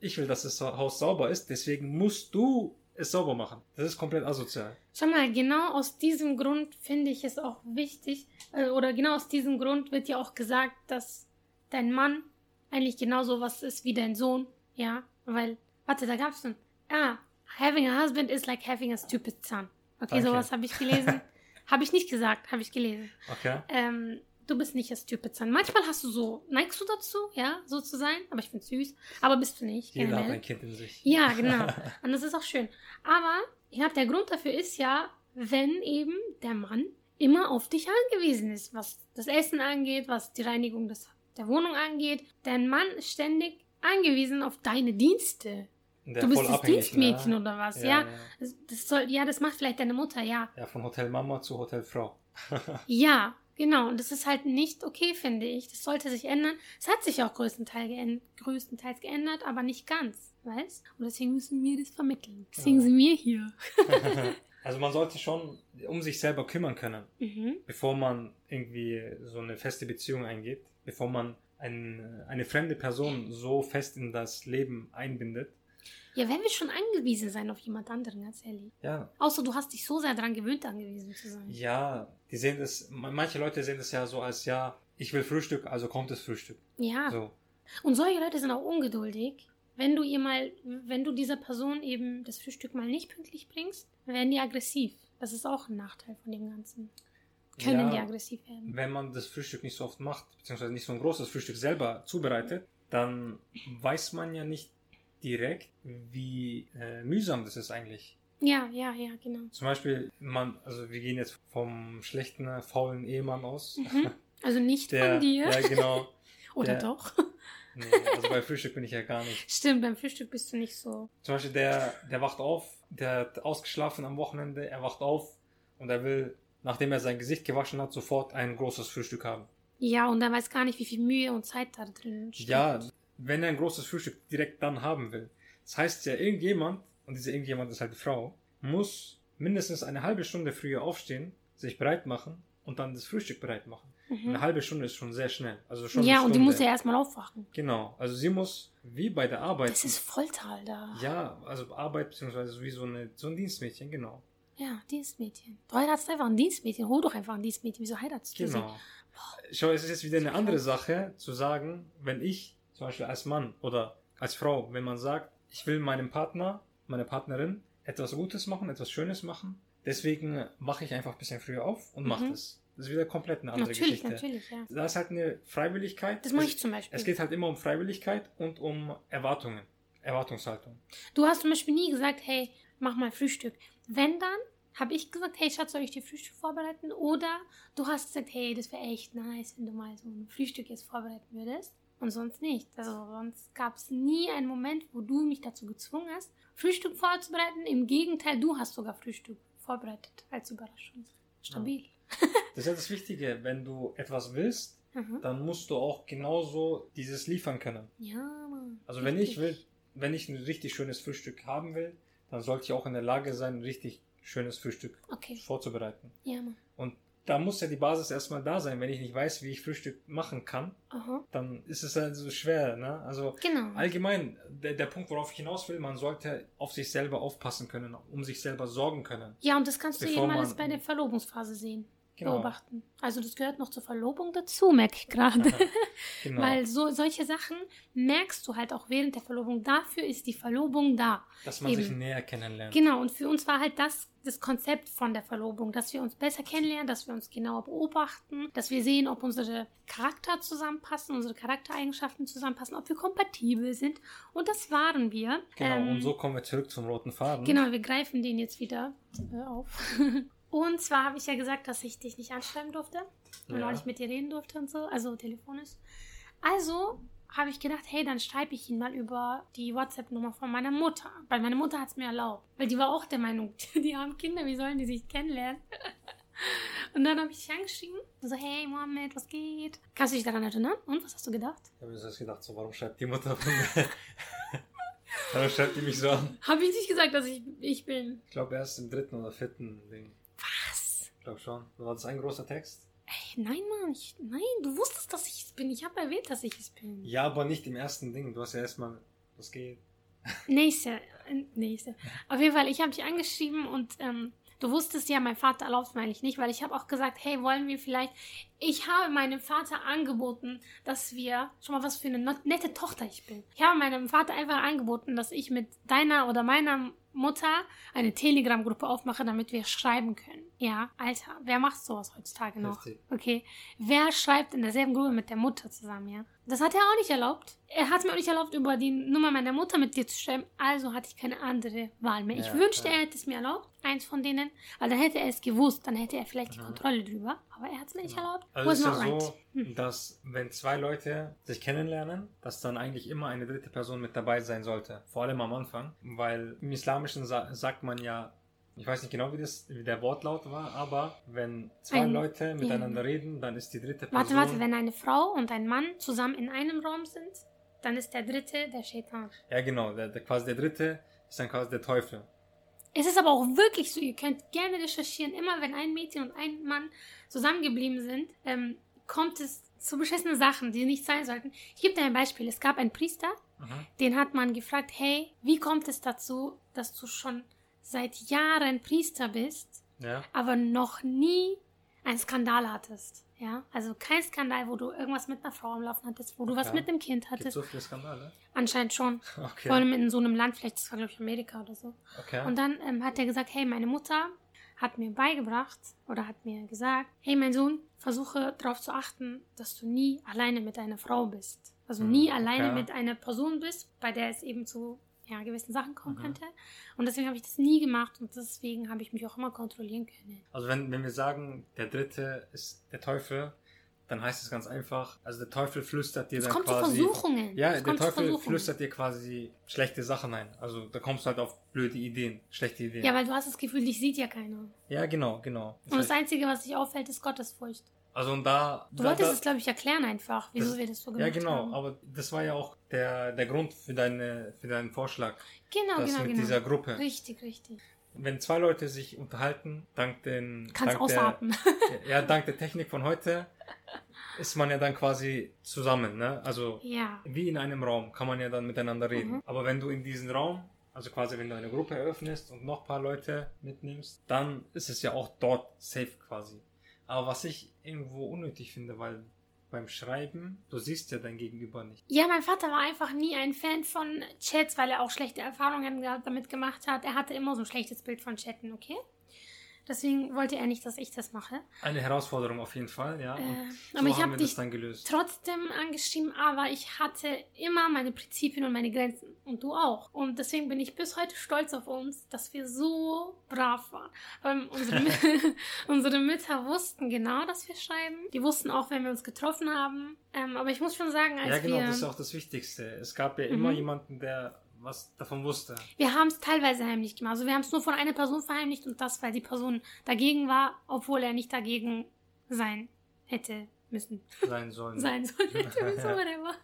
Ich will, dass das Haus sauber ist, deswegen musst du es sauber machen. Das ist komplett asozial. Schau mal, genau aus diesem Grund finde ich es auch wichtig, äh, oder genau aus diesem Grund wird ja auch gesagt, dass dein Mann eigentlich genauso was ist wie dein Sohn. Ja, weil, warte, da gab's ein, ah, having a husband is like having a stupid son. Okay, Danke. sowas habe ich gelesen. habe ich nicht gesagt, habe ich gelesen. Okay? ähm, du bist nicht a stupid son. Manchmal hast du so, neigst du dazu, ja, so zu sein, aber ich finde süß, aber bist du nicht, Jeder hat generell. ein Kind in sich. Ja, genau. Und das ist auch schön. Aber, ja, der Grund dafür ist ja, wenn eben der Mann immer auf dich angewiesen ist, was das Essen angeht, was die Reinigung des, der Wohnung angeht. Dein Mann ist ständig angewiesen auf deine Dienste. Der du bist das abhängig, Dienstmädchen ne? oder was? Ja, Ja, ja. Das, das soll, ja, das macht vielleicht deine Mutter, ja. Ja, von Hotel Mama zu Hotel Frau. Ja, genau. Und das ist halt nicht okay, finde ich. Das sollte sich ändern. Es hat sich auch größtenteils, geänd größtenteils geändert, aber nicht ganz, weißt? Und deswegen müssen wir das vermitteln. Deswegen Ja. sind wir hier. also man sollte schon um sich selber kümmern können, Mhm. bevor man irgendwie so eine feste Beziehung eingeht, bevor man ein, eine fremde Person so fest in das Leben einbindet. Ja, wenn wir schon angewiesen sein auf jemand anderen, ganz ehrlich. Ja, Außer du hast dich so sehr daran gewöhnt, angewiesen zu sein. ja, die sehen das, manche Leute sehen das ja so als, ja, ich will Frühstück, also kommt das Frühstück. Ja. So. Und solche Leute sind auch ungeduldig. Wenn du ihr mal, wenn du dieser Person eben das Frühstück mal nicht pünktlich bringst, werden die aggressiv. Das ist auch ein Nachteil von dem Ganzen. Können Ja. die aggressiv werden. wenn man das Frühstück nicht so oft macht, beziehungsweise nicht so ein großes Frühstück selber zubereitet, dann weiß man ja nicht direkt, wie äh, mühsam das ist eigentlich. Ja, ja, ja, genau. Zum Beispiel, man, also wir gehen jetzt vom schlechten, faulen Ehemann aus. Mhm. Also nicht Der, von dir. ja genau. Oder der- doch? Nee, also bei Frühstück bin ich ja gar nicht. Stimmt, beim Frühstück bist du nicht so. Zum Beispiel der, der wacht auf, der hat ausgeschlafen am Wochenende, er wacht auf und er will, nachdem er sein Gesicht gewaschen hat, sofort ein großes Frühstück haben. Ja, und er weiß gar nicht, wie viel Mühe und Zeit da drin steckt. Ja, wenn er ein großes Frühstück direkt dann haben will. Das heißt ja, irgendjemand, und diese irgendjemand ist halt die Frau, muss mindestens eine halbe Stunde früher aufstehen, sich bereit machen und dann das Frühstück bereit machen. Eine Mhm. halbe Stunde ist schon sehr schnell. Also schon Ja, eine und die muss ja erstmal aufwachen. Genau. Also sie muss, wie bei der Arbeit. Das ist Volltal da. ja, also Arbeit, beziehungsweise wie so, eine, so ein Dienstmädchen, genau. Ja, Dienstmädchen. Du heiratest einfach ein Dienstmädchen. Hol doch einfach ein Dienstmädchen. Wieso heiratest du sie? Genau. Schau, es ist jetzt wieder eine andere Sache zu sagen, wenn ich zum Beispiel als Mann oder als Frau, wenn man sagt, ich will meinem Partner, meiner Partnerin etwas Gutes machen, etwas Schönes machen, deswegen wache ich einfach ein bisschen früher auf und mache Mhm. das. Das ist wieder komplett eine andere Natürlich, Geschichte. natürlich, ja. Da ist halt eine Freiwilligkeit. Das mache ich zum Beispiel. Es geht halt immer um Freiwilligkeit und um Erwartungen, Erwartungshaltung. Du hast zum Beispiel nie gesagt, hey, mach mal Frühstück. Wenn dann, habe ich gesagt, hey Schatz, soll ich dir Frühstück vorbereiten? Oder du hast gesagt, hey, das wäre echt nice, wenn du mal so ein Frühstück jetzt vorbereiten würdest. Und sonst nicht. Also sonst gab es nie einen Moment, wo du mich dazu gezwungen hast, Frühstück vorzubereiten. Im Gegenteil, du hast sogar Frühstück vorbereitet als Überraschung. Stabil. Das ist ja das Wichtige. Wenn du etwas willst, Mhm. dann musst du auch genauso dieses liefern können. Ja, Mann. Also wenn ich Richtig. will, wenn ich ein richtig schönes Frühstück haben will, dann sollte ich auch in der Lage sein, ein richtig schönes Frühstück Okay. vorzubereiten. Ja, Mann. Und da muss ja die Basis erstmal da sein. Wenn ich nicht weiß, wie ich Frühstück machen kann, Aha. dann ist es halt so schwer. Ne? Also Genau. allgemein, der, der Punkt, worauf ich hinaus will, man sollte auf sich selber aufpassen können, um sich selber sorgen können. Ja, und das kannst du Bevor eben alles man- bei der Verlobungsphase sehen. Genau. Beobachten. Also das gehört noch zur Verlobung dazu, merke ich gerade. Genau. Weil so, solche Sachen merkst du halt auch während der Verlobung. Dafür ist die Verlobung da. Dass man eben. sich näher kennenlernt. Genau, und für uns war halt das das Konzept von der Verlobung, dass wir uns besser kennenlernen, dass wir uns genauer beobachten, dass wir sehen, ob unsere Charakter zusammenpassen, unsere Charaktereigenschaften zusammenpassen, ob wir kompatibel sind. Und das waren wir. Genau, Ähm, und so kommen wir zurück zum roten Faden. Genau, wir greifen den jetzt wieder äh, auf. und zwar habe ich ja gesagt, dass ich dich nicht anschreiben durfte und Ja. auch nicht mit dir reden durfte und so, also telefonisch. Also habe ich gedacht, hey, dann schreibe ich ihn mal über die WhatsApp-Nummer von meiner Mutter. Weil meine Mutter hat es mir erlaubt. Weil die war auch der Meinung, die haben Kinder, wie sollen die sich kennenlernen? Und dann habe ich dich angeschrieben so, hey Mohammed, was geht? Kannst du dich daran erinnern? Und was hast du gedacht? Ich habe mir so gedacht, so, warum schreibt die Mutter von mir? warum schreibt die mich so an? Habe ich nicht gesagt, dass ich ich bin. Ich glaube erst im dritten oder vierten Ding. Ich glaube schon. War das ein großer Text? Ey, nein, Mann, ich, nein, du wusstest, dass ich es bin. Ich habe erwähnt, dass ich es bin. Ja, aber nicht im ersten Ding. Du hast ja erstmal, was geht. Nächste, äh, nächste. Auf jeden Fall, ich habe dich angeschrieben und ähm, du wusstest ja, mein Vater erlaubt es mir eigentlich nicht, weil ich habe auch gesagt, hey, wollen wir vielleicht. Ich habe meinem Vater angeboten, dass wir. Schon mal was für eine nette Tochter ich bin. Ich habe meinem Vater einfach angeboten, dass ich mit deiner oder meiner Mutter eine Telegram-Gruppe aufmache, damit wir schreiben können. Ja, Alter, wer macht sowas heutzutage noch? Heftig. Okay. Wer schreibt in derselben Gruppe mit der Mutter zusammen, ja? Das hat er auch nicht erlaubt. Er hat mir auch nicht erlaubt, über die Nummer meiner Mutter mit dir zu schreiben. Also hatte ich keine andere Wahl mehr. ich Ja, wünschte, ja. er hätte es mir erlaubt, eins von denen, weil dann hätte er es gewusst, dann hätte er vielleicht die Mhm. Kontrolle drüber. Aber er hat es mir nicht erlaubt. Also es Was ist ja so, right. dass wenn zwei Leute sich kennenlernen, dass dann eigentlich immer eine dritte Person mit dabei sein sollte. Vor allem am Anfang. Weil im Islamischen sa sagt man ja, ich weiß nicht genau, wie, das, wie der Wortlaut war, aber wenn zwei Ein- Leute miteinander reden, dann ist die dritte Person... Warte, warte, wenn eine Frau und ein Mann zusammen in einem Raum sind, dann ist der dritte der Shaitan. Ja, genau. Der, der, quasi der dritte ist dann quasi der Teufel. Es ist aber auch wirklich so, ihr könnt gerne recherchieren, immer wenn ein Mädchen und ein Mann zusammengeblieben sind, ähm, kommt es zu beschissenen Sachen, die nicht sein sollten. Ich gebe dir ein Beispiel. Es gab einen Priester, Mhm. den hat man gefragt, hey, wie kommt es dazu, dass du schon seit Jahren Priester bist, Ja. aber noch nie einen Skandal hattest? Ja, also kein Skandal, wo du irgendwas mit einer Frau am Laufen hattest, wo du was mit einem Kind Gibt hattest. so viele Skandale? Anscheinend schon. Okay. Vor allem in so einem Land, vielleicht das war, glaube ich, Amerika oder so. okay. Und dann ähm, hat er gesagt, hey, meine Mutter hat mir beigebracht oder hat mir gesagt, hey, mein Sohn, versuche darauf zu achten, dass du nie alleine mit einer Frau bist. Also Hm, nie alleine okay. mit einer Person bist, bei der es eben zu ja, gewissen Sachen kommen Mhm. könnte. Und deswegen habe ich das nie gemacht und deswegen habe ich mich auch immer kontrollieren können. Also wenn, wenn wir sagen, der dritte ist der Teufel, dann heißt es ganz einfach, also der Teufel flüstert dir Es dann kommt zu quasi... Versuchungen. Ja, es der zu Teufel flüstert dir quasi schlechte Sachen ein. Also da kommst du halt auf blöde Ideen, schlechte Ideen. Ja, weil du hast das Gefühl, dich sieht ja keiner. Ja, genau, genau. Und das Einzige, was dich auffällt, ist Gottesfurcht. Also und da... Du da, wolltest da, es, glaube ich, erklären einfach, wieso Das- wir das so Ja, gemacht genau, haben. aber das war ja auch der, der Grund für, deine, für deinen Vorschlag. Genau, das genau, mit genau. dieser Gruppe. Richtig, richtig. Wenn zwei Leute sich unterhalten, dank den... Kannst dank der, ausatmen. Ja, dank der Technik von heute ist man ja dann quasi zusammen, ne? Also ja. wie in einem Raum kann man ja dann miteinander reden. Mhm. Aber wenn du in diesen Raum, also quasi wenn du eine Gruppe eröffnest und noch ein paar Leute mitnimmst, dann ist es ja auch dort safe quasi. Aber was ich irgendwo unnötig finde, weil beim Schreiben, du siehst ja dein Gegenüber nicht. Ja, mein Vater war einfach nie ein Fan von Chats, weil er auch schlechte Erfahrungen damit gemacht hat. Er hatte immer so ein schlechtes Bild von Chatten, okay? Deswegen wollte er nicht, dass ich das mache. Eine Herausforderung auf jeden Fall, ja. Äh, so aber ich habe wir dich das dann gelöst. trotzdem angeschrieben, aber ich hatte immer meine Prinzipien und meine Grenzen. Und du auch. Und deswegen bin ich bis heute stolz auf uns, dass wir so brav waren. Weil unsere, unsere Mütter wussten genau, dass wir schreiben. Die wussten auch, wenn wir uns getroffen haben. Ähm, aber ich muss schon sagen, als Ja, genau, wir... das ist auch das Wichtigste. Es gab ja immer Mhm. jemanden, der was davon wusste. Wir haben es teilweise heimlich gemacht. Also wir haben es nur von einer Person verheimlicht und das, weil die Person dagegen war, obwohl er nicht dagegen sein hätte müssen. Sein sollen. Sein sollen, hätte müssen, whatever.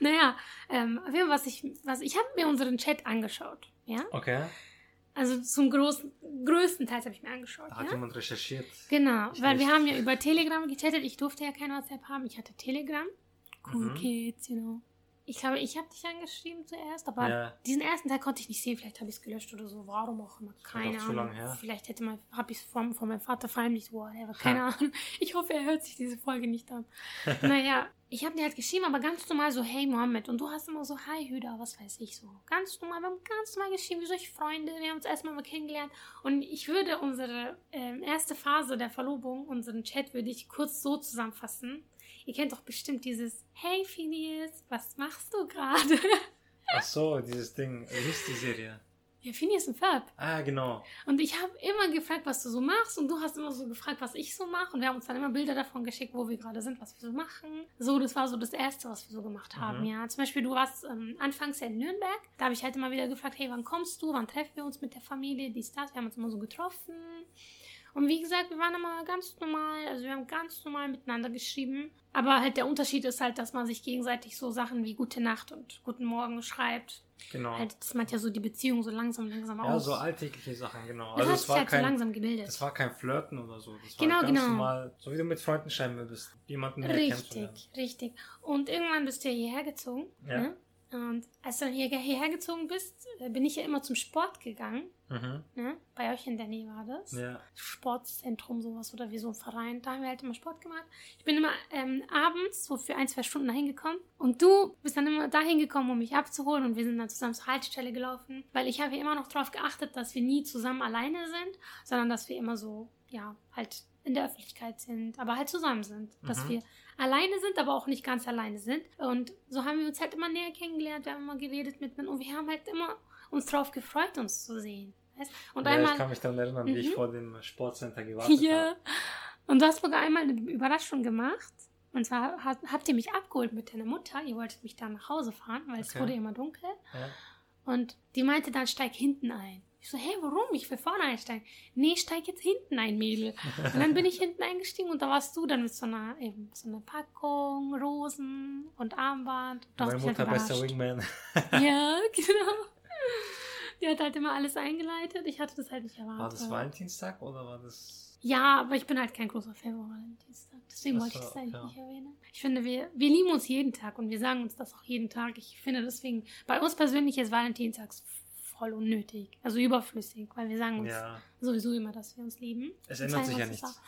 Naja, ähm, was ich, was ich habe mir unseren Chat angeschaut. Ja, Okay. also zum großen, größten Teil habe ich mir angeschaut. Da hat Ja? jemand recherchiert. Genau, Ich weil wir nicht. haben ja über Telegram gechattet. Ich durfte ja kein WhatsApp haben. Ich hatte Telegram. Cool Mhm. Kids, you know. Ich glaube, ich habe dich angeschrieben zuerst, aber Ja. diesen ersten Teil konnte ich nicht sehen. Vielleicht habe ich es gelöscht oder so. Warum auch immer. Keine zu Ahnung. Vielleicht hätte man, habe ich es von, von meinem Vater verheimlicht. Whatever. Keine Ahnung. Ich hoffe, er hört sich diese Folge nicht an. naja, ich habe dir halt geschrieben, aber ganz normal so, hey Mohammed. Und du hast immer so, hi Hüda, was weiß ich so. Ganz normal, wir haben ganz normal geschrieben, wie solche Freunde. Wir haben uns erstmal mal kennengelernt. Und ich würde unsere ähm, erste Phase der Verlobung, unseren Chat, würde ich kurz so zusammenfassen. Ihr kennt doch bestimmt dieses Hey Phineas, was machst du gerade? Ach so, dieses Ding. Wie hieß die Serie? ja, Phineas und Ferb. Ah, genau. Und ich habe immer gefragt, was du so machst und du hast immer so gefragt, was ich so mache und wir haben uns dann immer Bilder davon geschickt, wo wir gerade sind, was wir so machen. So, das war so das Erste, was wir so gemacht haben, Mhm. ja. Zum Beispiel, du warst ähm, anfangs ja in Nürnberg, da habe ich halt immer wieder gefragt, hey, wann kommst du, wann treffen wir uns mit der Familie, dies, das, wir haben uns immer so getroffen. Und wie gesagt, wir waren immer ganz normal, also wir haben ganz normal miteinander geschrieben. Aber halt der Unterschied ist halt, dass man sich gegenseitig so Sachen wie Gute Nacht und Guten Morgen schreibt. Genau. Halt, das macht ja so die Beziehung so langsam, langsam ja, aus. so alltägliche Sachen, genau. das Also hat es sich war halt so kein, langsam gebildet. das war kein Flirten oder so. Das Genau, war ganz genau. normal, so wie du mit Freunden schreiben würdest, jemanden Richtig, richtig. Und irgendwann bist du ja hierher gezogen. Ja. Ne? Und als du dann hier, hierher gezogen bist, äh, bin ich ja immer zum Sport gegangen. Mhm. Ne? Bei euch in der Nähe war das. Ja. Sportzentrum, sowas oder wie so ein Verein. Da haben wir halt immer Sport gemacht. Ich bin immer ähm, abends so für ein, zwei Stunden dahin gekommen. Und du bist dann immer dahin gekommen, um mich abzuholen. Und wir sind dann zusammen zur Haltestelle gelaufen. Weil ich habe ja immer noch darauf geachtet, dass wir nie zusammen alleine sind, sondern dass wir immer so, ja, halt in der Öffentlichkeit sind, aber halt zusammen sind. Dass Mhm. wir alleine sind, aber auch nicht ganz alleine sind. Und so haben wir uns halt immer näher kennengelernt, wir haben immer geredet miteinander und wir haben halt immer uns drauf gefreut, uns zu sehen. Weißt? Und ja, einmal, ich kann mich daran erinnern, wie ich Mhm. vor dem Sportcenter gewartet ja. habe. Und du hast sogar einmal eine Überraschung gemacht. Und zwar hat, habt ihr mich abgeholt mit deiner Mutter. Ihr wolltet mich dann nach Hause fahren, weil es Okay. wurde immer dunkel. Ja. Und die meinte dann, steig hinten ein. Ich so, hey, warum? Ich will vorne einsteigen. Nee, steig jetzt hinten ein, Mädel. Und dann bin ich hinten eingestiegen und da warst du dann mit so einer, eben, so einer Packung, Rosen und Armband. Du hast Meine mich halt Mutter, bester. Wingman. Ja, genau. Die hat halt immer alles eingeleitet. Ich hatte das halt nicht erwartet. War das Valentinstag oder war das. Ja, aber ich bin halt kein großer Fan von Valentinstag. Deswegen Ach wollte ich das eigentlich ja. nicht erwähnen. Ich finde, wir, wir lieben uns jeden Tag und wir sagen uns das auch jeden Tag. Ich finde deswegen, bei uns persönlich ist Valentinstags voll unnötig. Also überflüssig, weil wir sagen uns Ja. sowieso immer, dass wir uns lieben. Es ändert zeigen sich ja das nichts. auch.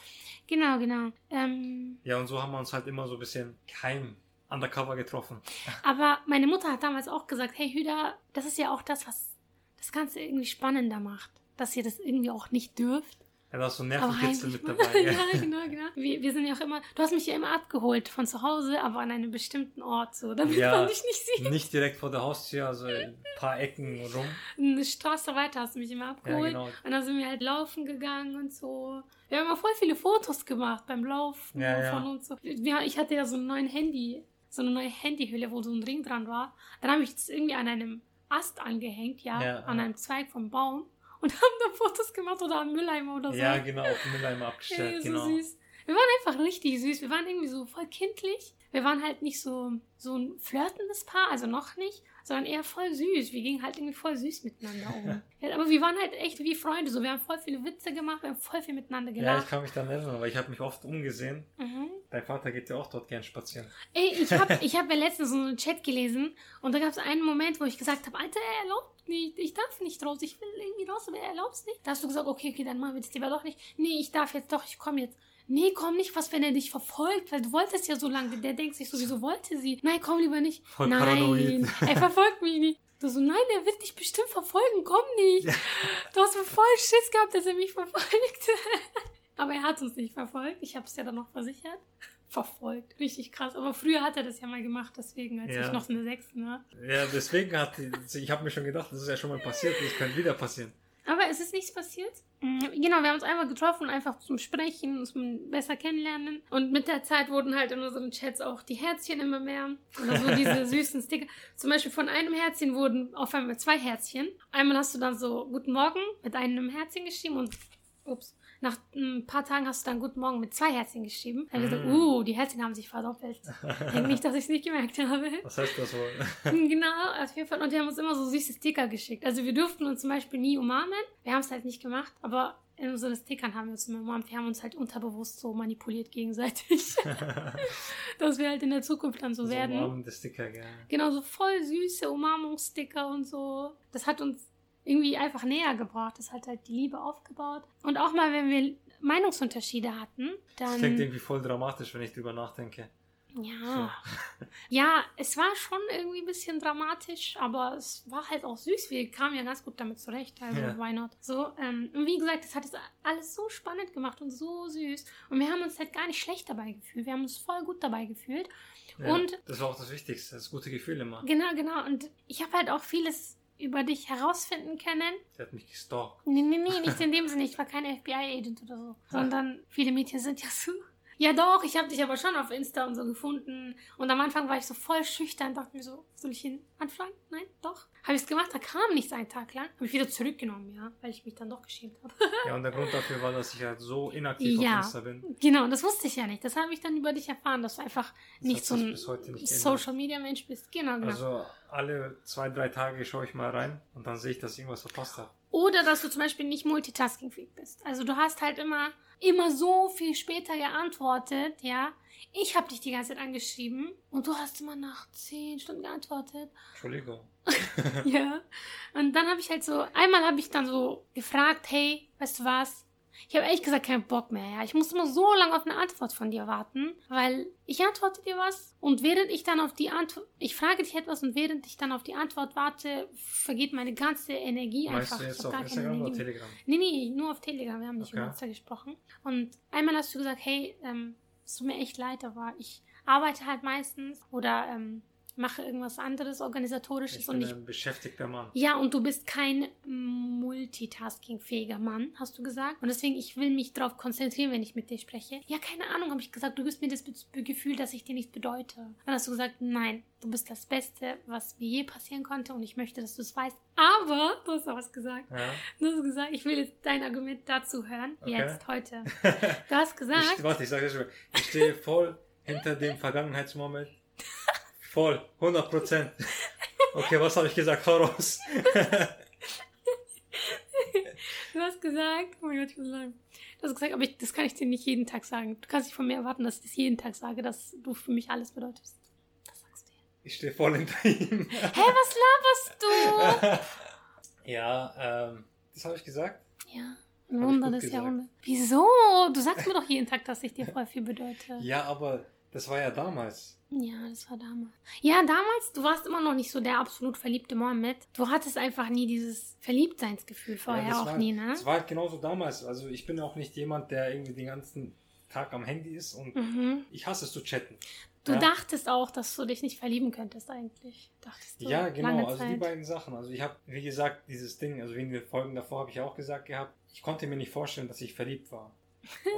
Genau, genau. Ähm, Ja, und so haben wir uns halt immer so ein bisschen geheim undercover getroffen. aber meine Mutter hat damals auch gesagt, hey Hüda, das ist ja auch das, was das Ganze irgendwie spannender macht. Dass ihr das irgendwie auch nicht dürft. Ja, da ist so ein Nervenkitzel mit dabei. ja, genau, genau. Wir, wir sind ja auch immer, du hast mich ja immer abgeholt von zu Hause, aber an einem bestimmten Ort, so, damit Ja. man dich nicht sieht. Nicht direkt vor der Haustür, also ein paar Ecken rum. Eine Straße weiter hast du mich immer Ja, abgeholt. genau. Und dann sind wir halt laufen gegangen und so. Wir haben immer voll viele Fotos gemacht beim Laufen Ja, ja. von uns. So. Ja, ich hatte ja so ein neues Handy, so eine neue Handyhülle, wo so ein Ring dran war. Dann habe ich das irgendwie an einem Ast angehängt, ja, Ja, an ja. einem Zweig vom Baum und haben da Fotos gemacht oder am Mülleimer oder so. Ja, genau, auf den Mülleimer Ey, abgestellt, so genau. süß. Wir waren einfach richtig süß. Wir waren irgendwie so voll kindlich. Wir waren halt nicht so, so ein flirtendes Paar, also noch nicht, sondern eher voll süß. Wir gingen halt irgendwie voll süß miteinander um. ja, aber wir waren halt echt wie Freunde. So, wir haben voll viele Witze gemacht, wir haben voll viel miteinander Ja, ich gelacht. kann mich daran erinnern, weil ich habe mich oft umgesehen. mhm. Dein Vater geht ja auch dort gern spazieren. Ey, ich habe ich hab ja letztens so einen Chat gelesen und da gab es einen Moment, wo ich gesagt habe, Alter, er erlaubt nicht, ich darf nicht raus, ich will irgendwie raus, aber er erlaubt es nicht. Da hast du gesagt, okay, okay, dann machen wir das lieber doch nicht. Nee, ich darf jetzt doch, ich komme jetzt. Nee, komm nicht, was, wenn er dich verfolgt, weil du wolltest ja so lange. Der denkt sich so, wieso wollte sie? Nein, komm lieber nicht. Voll nein, paranoid. er verfolgt mich nicht. Du so, nein, er wird dich bestimmt verfolgen, komm nicht. Du hast mir voll Schiss gehabt, dass er mich verfolgt. Aber er hat uns nicht verfolgt. Ich habe es ja dann noch versichert. Verfolgt. Richtig krass. Aber früher hat er das ja mal gemacht, deswegen, als Ja. ich noch eine Sechste war. Ja, deswegen hat die, ich habe mir schon gedacht, das ist ja schon mal passiert, das könnte wieder passieren. Aber es ist nichts passiert. Mm, Genau, wir haben uns einmal getroffen, einfach zum Sprechen, uns besser kennenlernen. Und mit der Zeit wurden halt in unseren Chats auch die Herzchen immer mehr. Oder so diese süßen Sticker. Zum Beispiel von einem Herzchen wurden auf einmal zwei Herzchen. Einmal hast du dann so Guten Morgen mit einem Herzchen geschrieben und ups, nach ein paar Tagen hast du dann Guten Morgen mit zwei Herzchen geschrieben. Da hab ich gesagt, Mm. uh, die Herzchen haben sich verdoppelt. Denk nicht, dass ich es nicht gemerkt habe. Was heißt das wohl? Genau, auf jeden Fall. Und die haben uns immer so süße Sticker geschickt. Also wir durften uns zum Beispiel nie umarmen. Wir haben es halt nicht gemacht, aber in unseren Stickern haben wir uns immer umarmt. Wir haben uns halt unterbewusst so manipuliert gegenseitig. dass wir halt in der Zukunft dann so, So werden. umarmende Sticker, gell. Genau, so voll süße Umarmungssticker und so. Das hat uns irgendwie einfach näher gebracht. Das hat halt die Liebe aufgebaut. Und auch mal, wenn wir Meinungsunterschiede hatten, Das dann... klingt irgendwie voll dramatisch, wenn ich drüber nachdenke. Ja. Ja, es war schon irgendwie ein bisschen dramatisch, aber es war halt auch süß. Wir kamen ja ganz gut damit zurecht. Also, Ja. why not? So, ähm, und wie gesagt, das hat es alles so spannend gemacht und so süß. Und wir haben uns halt gar nicht schlecht dabei gefühlt. Wir haben uns voll gut dabei gefühlt. Ja, Und- das war auch das Wichtigste, das gute Gefühl immer. Genau, genau. Und ich habe halt auch vieles über dich herausfinden können. Der hat mich gestalkt. Nee, nee, nee, nicht in dem Sinne. Ich war kein FBI-Agent oder so. Sondern viele Mädchen sind ja so. Ja doch, ich habe dich aber schon auf Insta und so gefunden. Und am Anfang war ich so voll schüchtern, dachte mir so, soll ich ihn anfragen? Nein, doch. Habe ich es gemacht, da kam nichts einen Tag lang. Habe ich wieder zurückgenommen, ja, weil ich mich dann doch geschämt habe. Ja, und der Grund dafür war, dass ich halt so inaktiv Ja. auf Insta bin. genau, das wusste ich ja nicht. Das habe ich dann über dich erfahren, dass du einfach Das nicht so ein nicht geändert. Social-Media-Mensch bist. Genau, genau. Also alle zwei, drei Tage schaue ich mal rein und dann sehe ich, dass ich irgendwas verpasst habe. Oder dass du zum Beispiel nicht multitaskingfähig bist. Also du hast halt immer, immer so viel später geantwortet, ja. Ich habe dich die ganze Zeit angeschrieben und du hast immer nach zehn Stunden geantwortet. Entschuldigung. ja. Und dann habe ich halt so, einmal habe ich dann so gefragt, hey, weißt du was? Ich habe ehrlich gesagt keinen Bock mehr. Ja. Ich muss immer so lange auf eine Antwort von dir warten, weil ich antworte dir was und während ich dann auf die Antwort, ich frage dich etwas und während ich dann auf die Antwort warte, vergeht meine ganze Energie Meinst einfach. du jetzt auf Instagram oder. Telegram? Nee, nee, nur auf Telegram. Wir haben nicht Okay. über WhatsApp gesprochen. Und einmal hast du gesagt, hey, ähm, es tut mir echt leid, aber ich arbeite halt meistens oder ähm, mache irgendwas anderes, organisatorisches Ich und bin ich. ein beschäftigter Mann. Ja, und du bist kein multitaskingfähiger Mann, hast du gesagt. Und deswegen, ich will mich darauf konzentrieren, wenn ich mit dir spreche. Ja, keine Ahnung, habe ich gesagt, du gibst mir das Gefühl, dass ich dir nichts bedeute. Dann hast du gesagt, nein, du bist das Beste, was mir je passieren konnte und ich möchte, dass du es weißt. Aber, du hast auch was gesagt. Ja. Du hast gesagt, ich will jetzt dein Argument dazu hören. Okay. Jetzt, heute. Du hast gesagt, Ich, warte, ich sage das schon. Ich stehe voll hinter dem Vergangenheitsmoment. Voll. 100 Prozent. Okay, was habe ich gesagt? Hau raus. du hast gesagt, oh mein Gott, ich muss sagen. Du hast gesagt, aber ich, das kann ich dir nicht jeden Tag sagen. Du kannst nicht von mir erwarten, dass ich das jeden Tag sage, dass du für mich alles bedeutest. Das sagst du jetzt. Ich stehe voll hinter ihm. Hä, was laberst du? Ja, ähm, das habe ich gesagt. Ja, ein Wunder des. Jahrhunderts. Wieso? Du sagst mir doch jeden Tag, dass ich dir voll viel bedeute. Ja, aber das war ja damals. Ja, das war damals. Ja, damals, du warst immer noch nicht so der absolut verliebte Mohammed. Du hattest einfach nie dieses Verliebtseinsgefühl vorher ja, auch war, nie, ne? Das war halt genauso damals. Also ich bin auch nicht jemand, der irgendwie den ganzen Tag am Handy ist und Mhm. ich hasse es zu chatten. Du ja. dachtest auch, dass du dich nicht verlieben könntest eigentlich. Dachtest du Ja, genau, also die beiden Sachen. Also ich habe, wie gesagt, dieses Ding, also in den Folgen davor habe ich auch gesagt gehabt, ich konnte mir nicht vorstellen, dass ich verliebt war.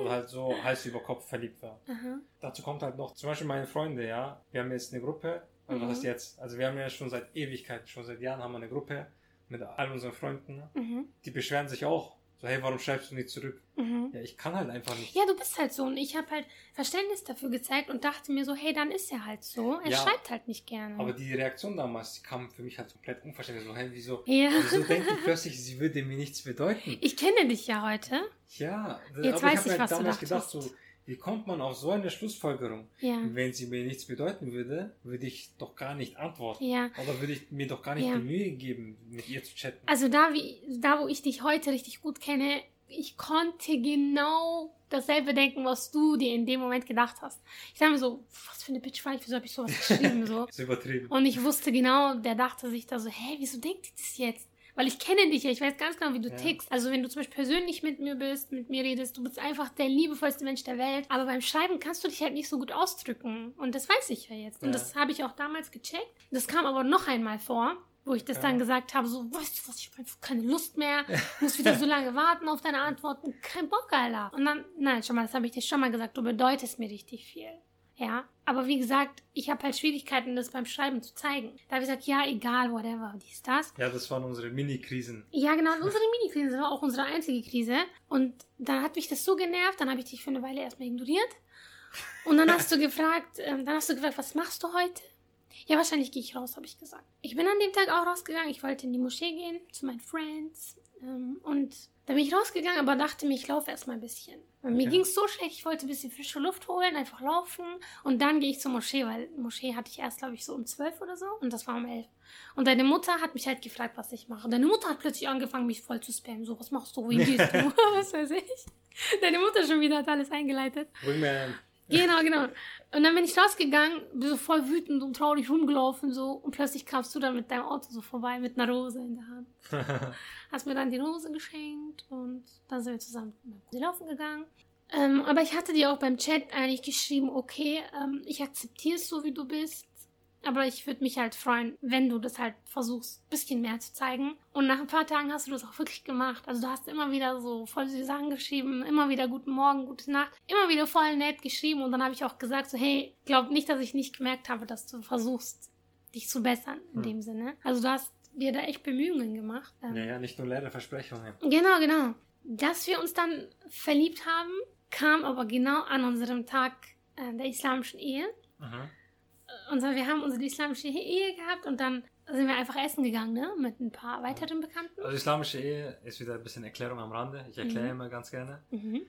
Oder halt so Hals über Kopf verliebt war. Aha. Dazu kommt halt noch, zum Beispiel meine Freunde, ja, wir haben jetzt eine Gruppe, also Mhm. was heißt jetzt? Also wir haben ja schon seit Ewigkeiten, schon seit Jahren haben wir eine Gruppe mit all unseren Freunden. ne? Mhm. Die beschweren sich auch. So, hey, warum schreibst du nicht zurück? Mhm. Ja, ich kann halt einfach nicht. Ja, du bist halt so. Und ich habe halt Verständnis dafür gezeigt und dachte mir so, hey, dann ist er halt so. Er Ja. schreibt halt nicht gerne. Aber die Reaktion damals, die kam für mich halt komplett unverständlich. So, hey, wieso, ja. wieso denkt die plötzlich, sie würde mir nichts bedeuten? Ich kenne dich ja heute. Ja, Jetzt aber weiß ich ich, habe was halt du damals gedacht, dachtest. so, wie kommt man auf so eine Schlussfolgerung? Ja. Wenn sie mir nichts bedeuten würde, würde ich doch gar nicht antworten. Ja. Oder würde ich mir doch gar nicht Ja. die Mühe geben, mit ihr zu chatten. Also da, wie, da, wo ich dich heute richtig gut kenne, ich konnte genau dasselbe denken, was du dir in dem Moment gedacht hast. Ich sag mir so, was für eine Bitch war ich, wieso habe ich sowas geschrieben? so. Das ist übertrieben. Und ich wusste genau, der dachte sich da so, hä, wieso denkt die das jetzt? Weil ich kenne dich ja, ich weiß ganz genau, wie du Ja. tickst. Also wenn du zum Beispiel persönlich mit mir bist, mit mir redest, du bist einfach der liebevollste Mensch der Welt. Aber beim Schreiben kannst du dich halt nicht so gut ausdrücken. Und das weiß ich ja jetzt. Und Ja. das habe ich auch damals gecheckt. Das kam aber noch einmal vor, wo ich das Ja. dann gesagt habe, so, weißt du was, ich habe einfach keine Lust mehr, muss wieder so lange warten auf deine Antworten, kein Bock, Alter. Und dann, nein, schon mal, das habe ich dir schon mal gesagt, du bedeutest mir richtig viel. Ja, aber wie gesagt, ich habe halt Schwierigkeiten, das beim Schreiben zu zeigen. Da habe ich gesagt, ja, egal, whatever, dies, das. Ja, das waren unsere Mini-Krisen. Ja, genau, unsere Mini-Krise, das war auch unsere einzige Krise. Und dann hat mich das so genervt, dann habe ich dich für eine Weile erstmal ignoriert. Und dann hast du gefragt, ähm, dann hast du gefragt, was machst du heute? Ja, wahrscheinlich gehe ich raus, habe ich gesagt. Ich bin an dem Tag auch rausgegangen. Ich wollte in die Moschee gehen, zu meinen Friends. Ähm, und da bin ich rausgegangen, aber dachte mir, ich laufe erstmal ein bisschen. Mir ging es so schlecht, ich wollte ein bisschen frische Luft holen, einfach laufen. Und dann gehe ich zur Moschee, weil Moschee hatte ich erst, glaube ich, so um zwölf oder so. Und das war um elf. Und deine Mutter hat mich halt gefragt, was ich mache. Deine Mutter hat plötzlich angefangen, mich voll zu spammen. So, was machst du? Wohin gehst du? was weiß ich. Deine Mutter schon wieder hat alles eingeleitet. Bring mir Genau, genau. Und dann bin ich rausgegangen, bin so voll wütend und traurig rumgelaufen so. Und plötzlich kamst du dann mit deinem Auto so vorbei mit einer Rose in der Hand. Hast mir dann die Rose geschenkt und dann sind wir zusammen laufen gegangen. Ähm, aber ich hatte dir auch beim Chat eigentlich geschrieben, okay, ähm, ich akzeptiere es so, wie du bist. Aber ich würde mich halt freuen, wenn du das halt versuchst, ein bisschen mehr zu zeigen. Und nach ein paar Tagen hast du das auch wirklich gemacht. Also du hast immer wieder so voll süße Sachen geschrieben, immer wieder guten Morgen, gute Nacht, immer wieder voll nett geschrieben. Und dann habe ich auch gesagt, so hey, glaub nicht, dass ich nicht gemerkt habe, dass du versuchst, dich zu bessern in Hm. dem Sinne. Also du hast dir da echt Bemühungen gemacht. Ähm, ja, ja, nicht nur leere Versprechungen. Genau, genau. Dass wir uns dann verliebt haben, kam aber genau an unserem Tag äh, der islamischen Ehe. Mhm. Und so, wir haben unsere islamische Ehe gehabt und dann sind wir einfach essen gegangen, ne? Mit ein paar weiteren Bekannten. Also islamische Ehe ist wieder ein bisschen Erklärung am Rande. Ich erkläre Mhm. immer ganz gerne. Mhm.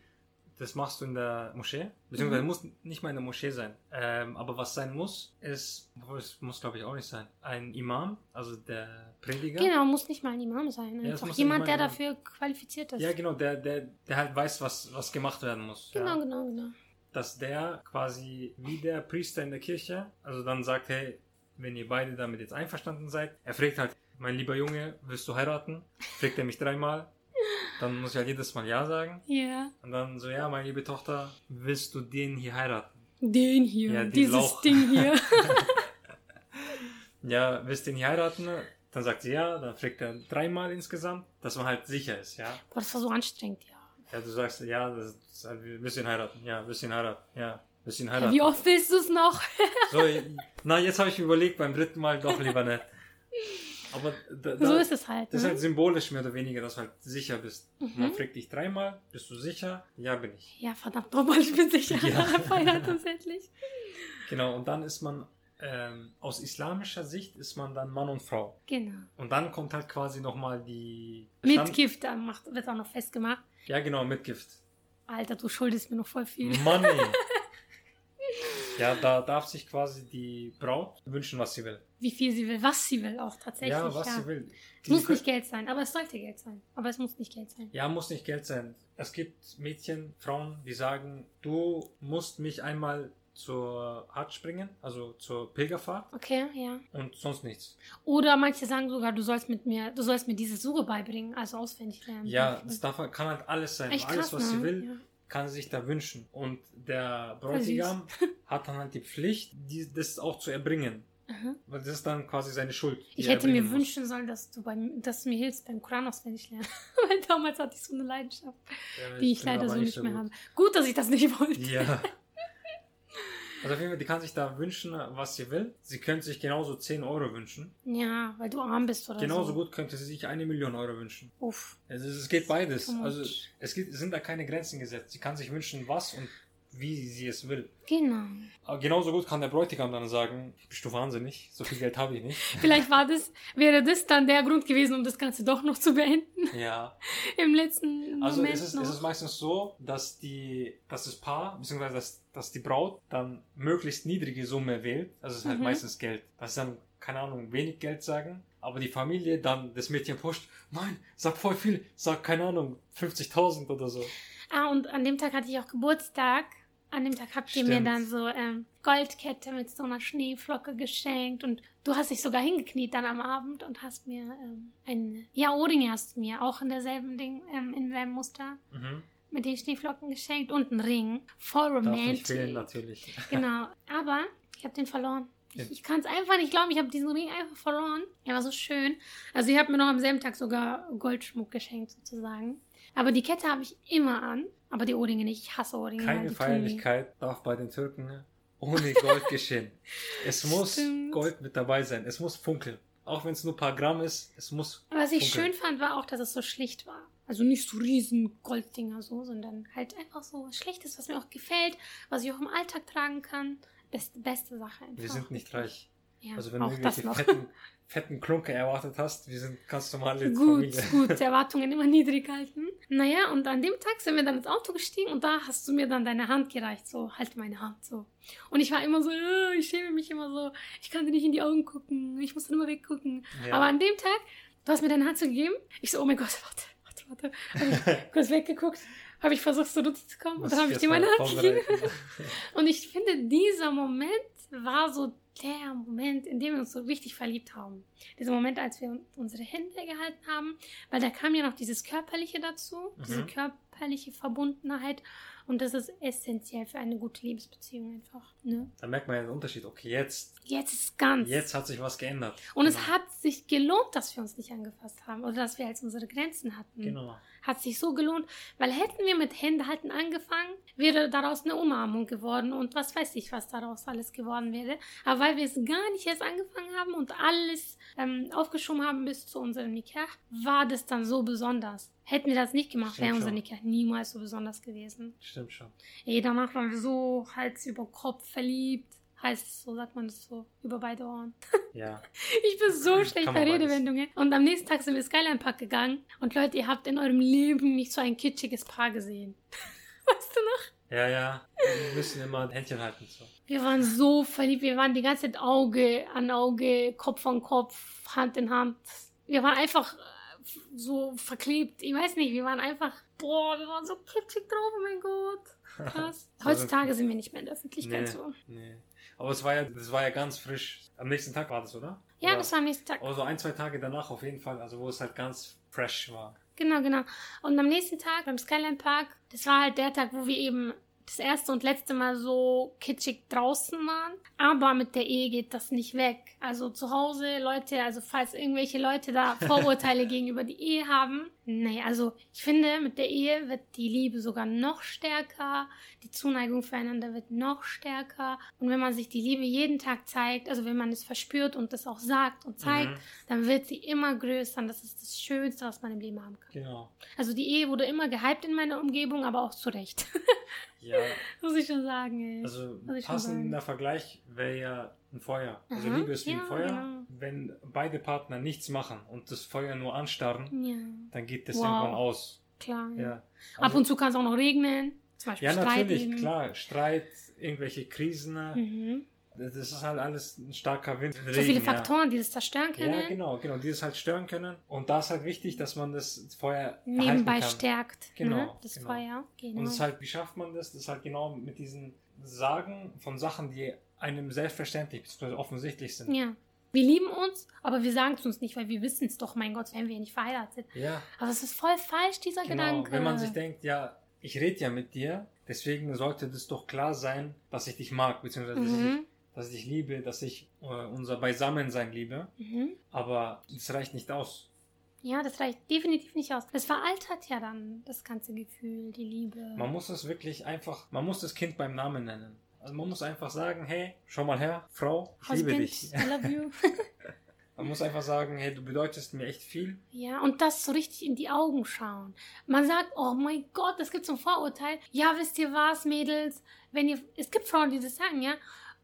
Das machst du in der Moschee. Beziehungsweise Mhm. muss nicht mal in der Moschee sein. Ähm, aber was sein muss, ist, es muss glaube ich auch nicht sein, ein Imam, also der Prediger. Genau, muss nicht mal ein Imam sein. Ja, es Einfach muss jemand, der dafür qualifiziert ist. Ja, genau, der, der, der halt weiß, was, was gemacht werden muss. genau, ja. genau, genau. Dass der quasi wie der Priester in der Kirche, also dann sagt, hey, wenn ihr beide damit jetzt einverstanden seid, er fragt halt, mein lieber Junge, willst du heiraten? Fragt er mich dreimal. Dann muss ich halt jedes Mal Ja sagen. Ja. Und dann so, ja, meine liebe Tochter, willst du den hier heiraten? Den hier, Ja, den dieses Lauch. Ding hier. ja, willst du ihn nicht heiraten? Dann sagt sie ja, dann fragt er dreimal insgesamt, dass man halt sicher ist, ja. Boah, das war so anstrengend, ja. Ja, du sagst, ja, das ist, halt, wir müssen ihn heiraten, ja, wir müssen ihn heiraten, ja, wir müssen ihn heiraten. wie oft willst du es noch? So, na, jetzt habe ich überlegt, beim dritten Mal doch lieber nicht. Aber da, da, so ist es halt. das ist Ne? halt symbolisch mehr oder weniger, dass du halt sicher bist. Mhm. Man fragt dich dreimal, bist du sicher? Ja, bin ich. Ja, verdammt nochmal, ich bin sicher. Ja. Feiert endlich. Genau, und dann ist man, ähm, aus islamischer Sicht ist man dann Mann und Frau. Genau. Und dann kommt halt quasi nochmal die... Mit Gift dann macht, wird auch noch festgemacht. Ja, genau, mit Gift. Alter, du schuldest mir noch voll viel. Mann, ey. Ja, da darf sich quasi die Braut wünschen, was sie will. Wie viel sie will, was sie will auch tatsächlich. ja, was sie will. Es muss nicht Geld sein, aber es sollte Geld sein. Aber es muss nicht Geld sein. Ja, muss nicht Geld sein. Es gibt Mädchen, Frauen, die sagen, du musst mich einmal zur Hajj bringen, also zur Pilgerfahrt Okay, ja. und sonst nichts. Oder manche sagen sogar, du sollst mit mir, du sollst mir diese Suche beibringen, also auswendig lernen. Ja, das darf, kann halt alles sein. Echt alles, krass, was sie ne? will, Ja. kann sie sich da wünschen. Und der. Bräutigam hat dann halt die Pflicht, die, das auch zu erbringen. Aha. Weil das ist dann quasi seine Schuld. Ich hätte mir muss. wünschen sollen, dass du, beim, dass du mir hilfst beim Koran auswendig lernen. Weil damals hatte ich so eine Leidenschaft, Ja, die ich leider so nicht mehr gut. habe. Gut, dass ich das nicht wollte. Ja. Also auf jeden Fall, die kann sich da wünschen, was sie will. Sie könnte sich genauso 10 Euro wünschen. Ja, weil du arm bist oder Genauso so. gut könnte sie sich eine Million Euro wünschen. Uff. Also es geht beides. Also es gibt, es sind da keine Grenzen gesetzt. Sie kann sich wünschen, was und wie sie es will. Genau. Aber genauso gut kann der Bräutigam dann sagen, bist du wahnsinnig, so viel Geld habe ich nicht. Vielleicht war das, wäre das dann der Grund gewesen, um das Ganze doch noch zu beenden. Ja. Im letzten Also Moment es ist, noch. es ist meistens so, dass die, dass das Paar, beziehungsweise dass, dass die Braut dann möglichst niedrige Summe wählt. Also es ist halt Mhm. meistens Geld. Das ist dann, keine Ahnung, wenig Geld sagen. Aber die Familie dann das Mädchen pusht, nein, sag voll viel, sag keine Ahnung, 50.000 oder so. Ah, und an dem Tag hatte ich auch Geburtstag. An dem Tag habt ihr mir Stimmt. dann so ähm, Goldkette mit so einer Schneeflocke geschenkt und du hast dich sogar hingekniet dann am Abend und hast mir ähm, ein ja Ohrringe hast du mir auch in derselben Ding ähm, in selben Muster Mhm. mit den Schneeflocken geschenkt und einen Ring voll Darf nicht fehlen, natürlich. Genau, aber ich habe den verloren. Ich, ich kann es einfach nicht glauben, ich habe diesen Ring einfach verloren. Er war so schön. Also ihr habt mir noch am selben Tag sogar Goldschmuck geschenkt sozusagen. Aber die Kette habe ich immer an, aber die Ohrringe nicht. Ich hasse Ohrringe. Keine. Feierlichkeit darf bei den Türken ohne Gold geschehen. Es muss Stimmt. Gold mit dabei sein. Es muss funkeln. Auch wenn es nur ein paar Gramm ist, es muss Was ich funkeln. schön fand, war auch, dass es so schlicht war. Also nicht so riesen Golddinger so, sondern halt einfach so was Schlichtes, was mir auch gefällt, was ich auch im Alltag tragen kann. Beste, beste Sache einfach. Wir sind nicht reich. Ja, Also wenn du irgendwelche fetten, fetten Klunker erwartet hast, wir sind ganz normale Gut, Familie. gut, Erwartungen immer niedrig halten. Naja, und an dem Tag sind wir dann ins Auto gestiegen und da hast du mir dann deine Hand gereicht, so, halt meine Hand, so. Und ich war immer so, ich schäme mich immer so, ich kann dir nicht in die Augen gucken, ich muss dann immer weggucken. Ja. Aber an dem Tag, du hast mir deine Hand so gegeben, ich so, oh mein Gott, warte, warte, warte. Hab ich kurz weggeguckt, habe ich versucht, so runterzukommen und dann habe ich jetzt dir meine Hand gegeben. Und ich finde, dieser Moment war so der Moment, in dem wir uns so richtig verliebt haben. Dieser Moment, als wir unsere Hände gehalten haben, weil da kam ja noch dieses Körperliche dazu, diese Mhm. körperliche Verbundenheit. Und das ist essentiell für eine gute Liebesbeziehung einfach. Ne? Da merkt man ja den Unterschied. Okay, jetzt, Jetzt ist es ganz. jetzt hat sich was geändert. Und es Genau. hat sich gelohnt, dass wir uns nicht angefasst haben oder dass wir jetzt unsere Grenzen hatten. Genau. Hat sich so gelohnt, weil hätten wir mit Händehalten angefangen, wäre daraus eine Umarmung geworden und was weiß ich, was daraus alles geworden wäre. Aber weil wir es gar nicht erst angefangen haben und alles ähm, aufgeschoben haben bis zu unserem Nikah, war das dann so besonders. Hätten wir das nicht gemacht, wäre unser. Nikah niemals so besonders gewesen. Stimmt schon. Ey, danach waren wir so Hals über Kopf verliebt. Heißt so, sagt man das so, über beide Ohren. Ja. Ich bin so schlecht bei. Redewendungen. Und am nächsten Tag sind wir Skyline Park gegangen. Und Leute, ihr habt in eurem Leben nicht so ein kitschiges Paar gesehen. Weißt du noch? Ja, ja. Wir müssen immer Händchen halten. So. Wir waren so verliebt. Wir waren die ganze Zeit Auge an Auge, Kopf an Kopf, Hand in Hand. Wir waren einfach so verklebt. Ich weiß nicht, wir waren einfach, boah, wir waren so kitschig drauf. Oh mein Gott. Krass. Also- Heutzutage sind wir nicht mehr in der Öffentlichkeit Nee, so. nee. Aber es war ja, das war ja ganz frisch. Am nächsten Tag war das, oder? Ja, Oder- das war am nächsten Tag. Aber so ein, zwei Tage danach auf jeden Fall, also wo es halt ganz fresh war. Genau, genau. Und am nächsten Tag beim Skyline Park, das war halt der Tag, wo wir eben das erste und letzte Mal so kitschig draußen waren. Aber mit der Ehe geht das nicht weg. Also zu Hause, Leute, also falls irgendwelche Leute da Vorurteile gegenüber die Ehe haben, nee, also ich finde, mit der Ehe wird die Liebe sogar noch stärker, die Zuneigung füreinander wird noch stärker. Und wenn man sich die Liebe jeden Tag zeigt, also wenn man es verspürt und das auch sagt und zeigt, Mhm. dann wird sie immer größer. Und das ist das Schönste, was man im Leben haben kann. Genau. Also die Ehe wurde immer gehypt in meiner Umgebung, aber auch zu Recht. Ja, Muss ich schon sagen, ey. also passender Vergleich wäre ja ein Feuer. Also Aha, Liebe ist wie ein ja, Feuer. genau. Wenn beide Partner nichts machen und das Feuer nur anstarren, Ja, dann geht das Wow. irgendwann aus. klar. Ja. Ja. Ab Also- und zu kann es auch noch regnen. Zum Beispiel Ja, Streit natürlich, eben. klar. Streit, irgendwelche Krisen. Mhm. Das ist halt alles ein starker Wind. So viele Faktoren, die das zerstören Ja. können. ja, genau, genau, die es halt stören können. Und da ist halt wichtig, dass man das Feuer Nebenbei stärkt. Genau, Ne? Das genau. Feuer. Genau. Und es ist halt, wie schafft man das? Das ist halt genau mit diesen Sagen von Sachen, die einem selbstverständlich bzw. offensichtlich sind. ja. Wir lieben uns, aber wir sagen es uns nicht, weil wir wissen es doch, mein Gott, wären wir nicht verheiratet. Ja, Aber es ist voll falsch, dieser genau. Gedanke. Wenn man sich denkt, ja, ich rede ja mit dir, deswegen sollte das doch klar sein, dass ich dich mag, beziehungsweise dass, ich, mhm. dass ich dich liebe, dass ich äh, unser Beisammensein liebe. Mhm. Aber das reicht nicht aus. Ja, das reicht definitiv nicht aus. Das veraltert ja dann das ganze Gefühl, die Liebe. Man muss es wirklich einfach, man muss das Kind beim Namen nennen. Also man muss einfach sagen, hey, schau mal her, Frau, ich liebe Husband, dich. I love you. Man muss einfach sagen, hey, du bedeutest mir echt viel. Ja, und das so richtig in die Augen schauen. Man sagt, oh mein Gott, es gibt so ein Vorurteil. Ja, wisst ihr was, Mädels? Wenn ihr, es gibt Frauen, die das sagen, ja.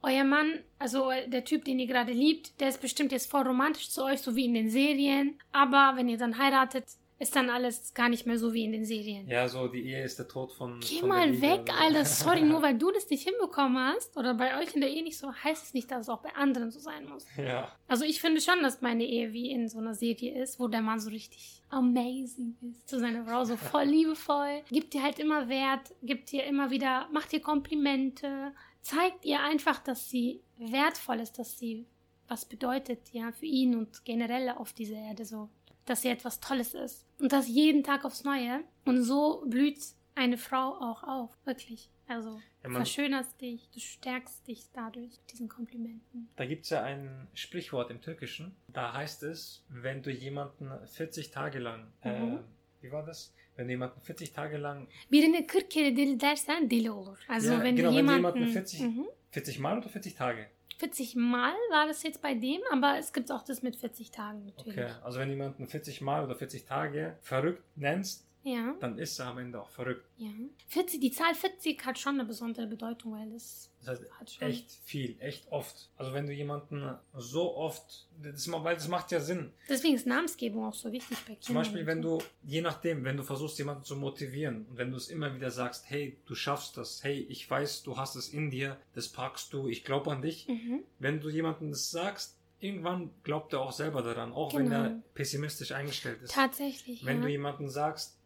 Euer Mann, also der Typ, den ihr gerade liebt, der ist bestimmt jetzt voll romantisch zu euch, so wie in den Serien. Aber wenn ihr dann heiratet, ist dann alles gar nicht mehr so wie in den Serien. Ja, so die Ehe ist der Tod von. Geh von mal weg, Alter. Sorry, nur weil du das nicht hinbekommen hast oder bei euch in der Ehe nicht so, heißt es nicht, dass es auch bei anderen so sein muss. Ja, Also ich finde schon, dass meine Ehe wie in so einer Serie ist, wo der Mann so richtig amazing ist zu seiner Frau, so voll liebevoll, gibt ihr halt immer Wert, gibt ihr immer wieder, macht ihr Komplimente, zeigt ihr einfach, dass sie wertvoll ist, dass sie was bedeutet, ja, für ihn und generell auf dieser Erde so, dass sie etwas Tolles ist und das jeden Tag aufs Neue und so blüht eine Frau auch auf, wirklich. Also Ja, verschönerst dich, du stärkst dich dadurch mit diesen Komplimenten. da gibt es ja ein Sprichwort im Türkischen. Da heißt es, wenn du jemanden 40 Tage lang, äh, Mhm. wie war das? Wenn jemanden 40 Tage lang, Birine 40 kere deli dersen deli olur. Also Ja, wenn genau, du wenn du jemanden... jemanden 40 Mhm. 40 Mal oder 40 Tage? 40 Mal war das jetzt bei dem, aber es gibt auch das mit 40 Tagen natürlich. Okay, also wenn jemanden 40 Mal oder 40 Tage verrückt nennst, Ja, dann ist er am Ende auch verrückt. ja. 40, die Zahl 40 hat schon eine besondere Bedeutung, weil das Das heißt, echt viel, echt oft. Also wenn du jemanden so oft, das, weil das macht ja Sinn. Deswegen ist Namensgebung auch so wichtig bei Kindern. Zum Beispiel, wenn du, je nachdem, wenn du versuchst, jemanden zu motivieren und wenn du es immer wieder sagst, hey, du schaffst das, hey, ich weiß, du hast es in dir, das packst du, ich glaube an dich. Mhm. Wenn du jemandem das sagst, irgendwann glaubt er auch selber daran, auch wenn Genau. er pessimistisch eingestellt ist. Tatsächlich, Wenn ja. du jemandem sagst,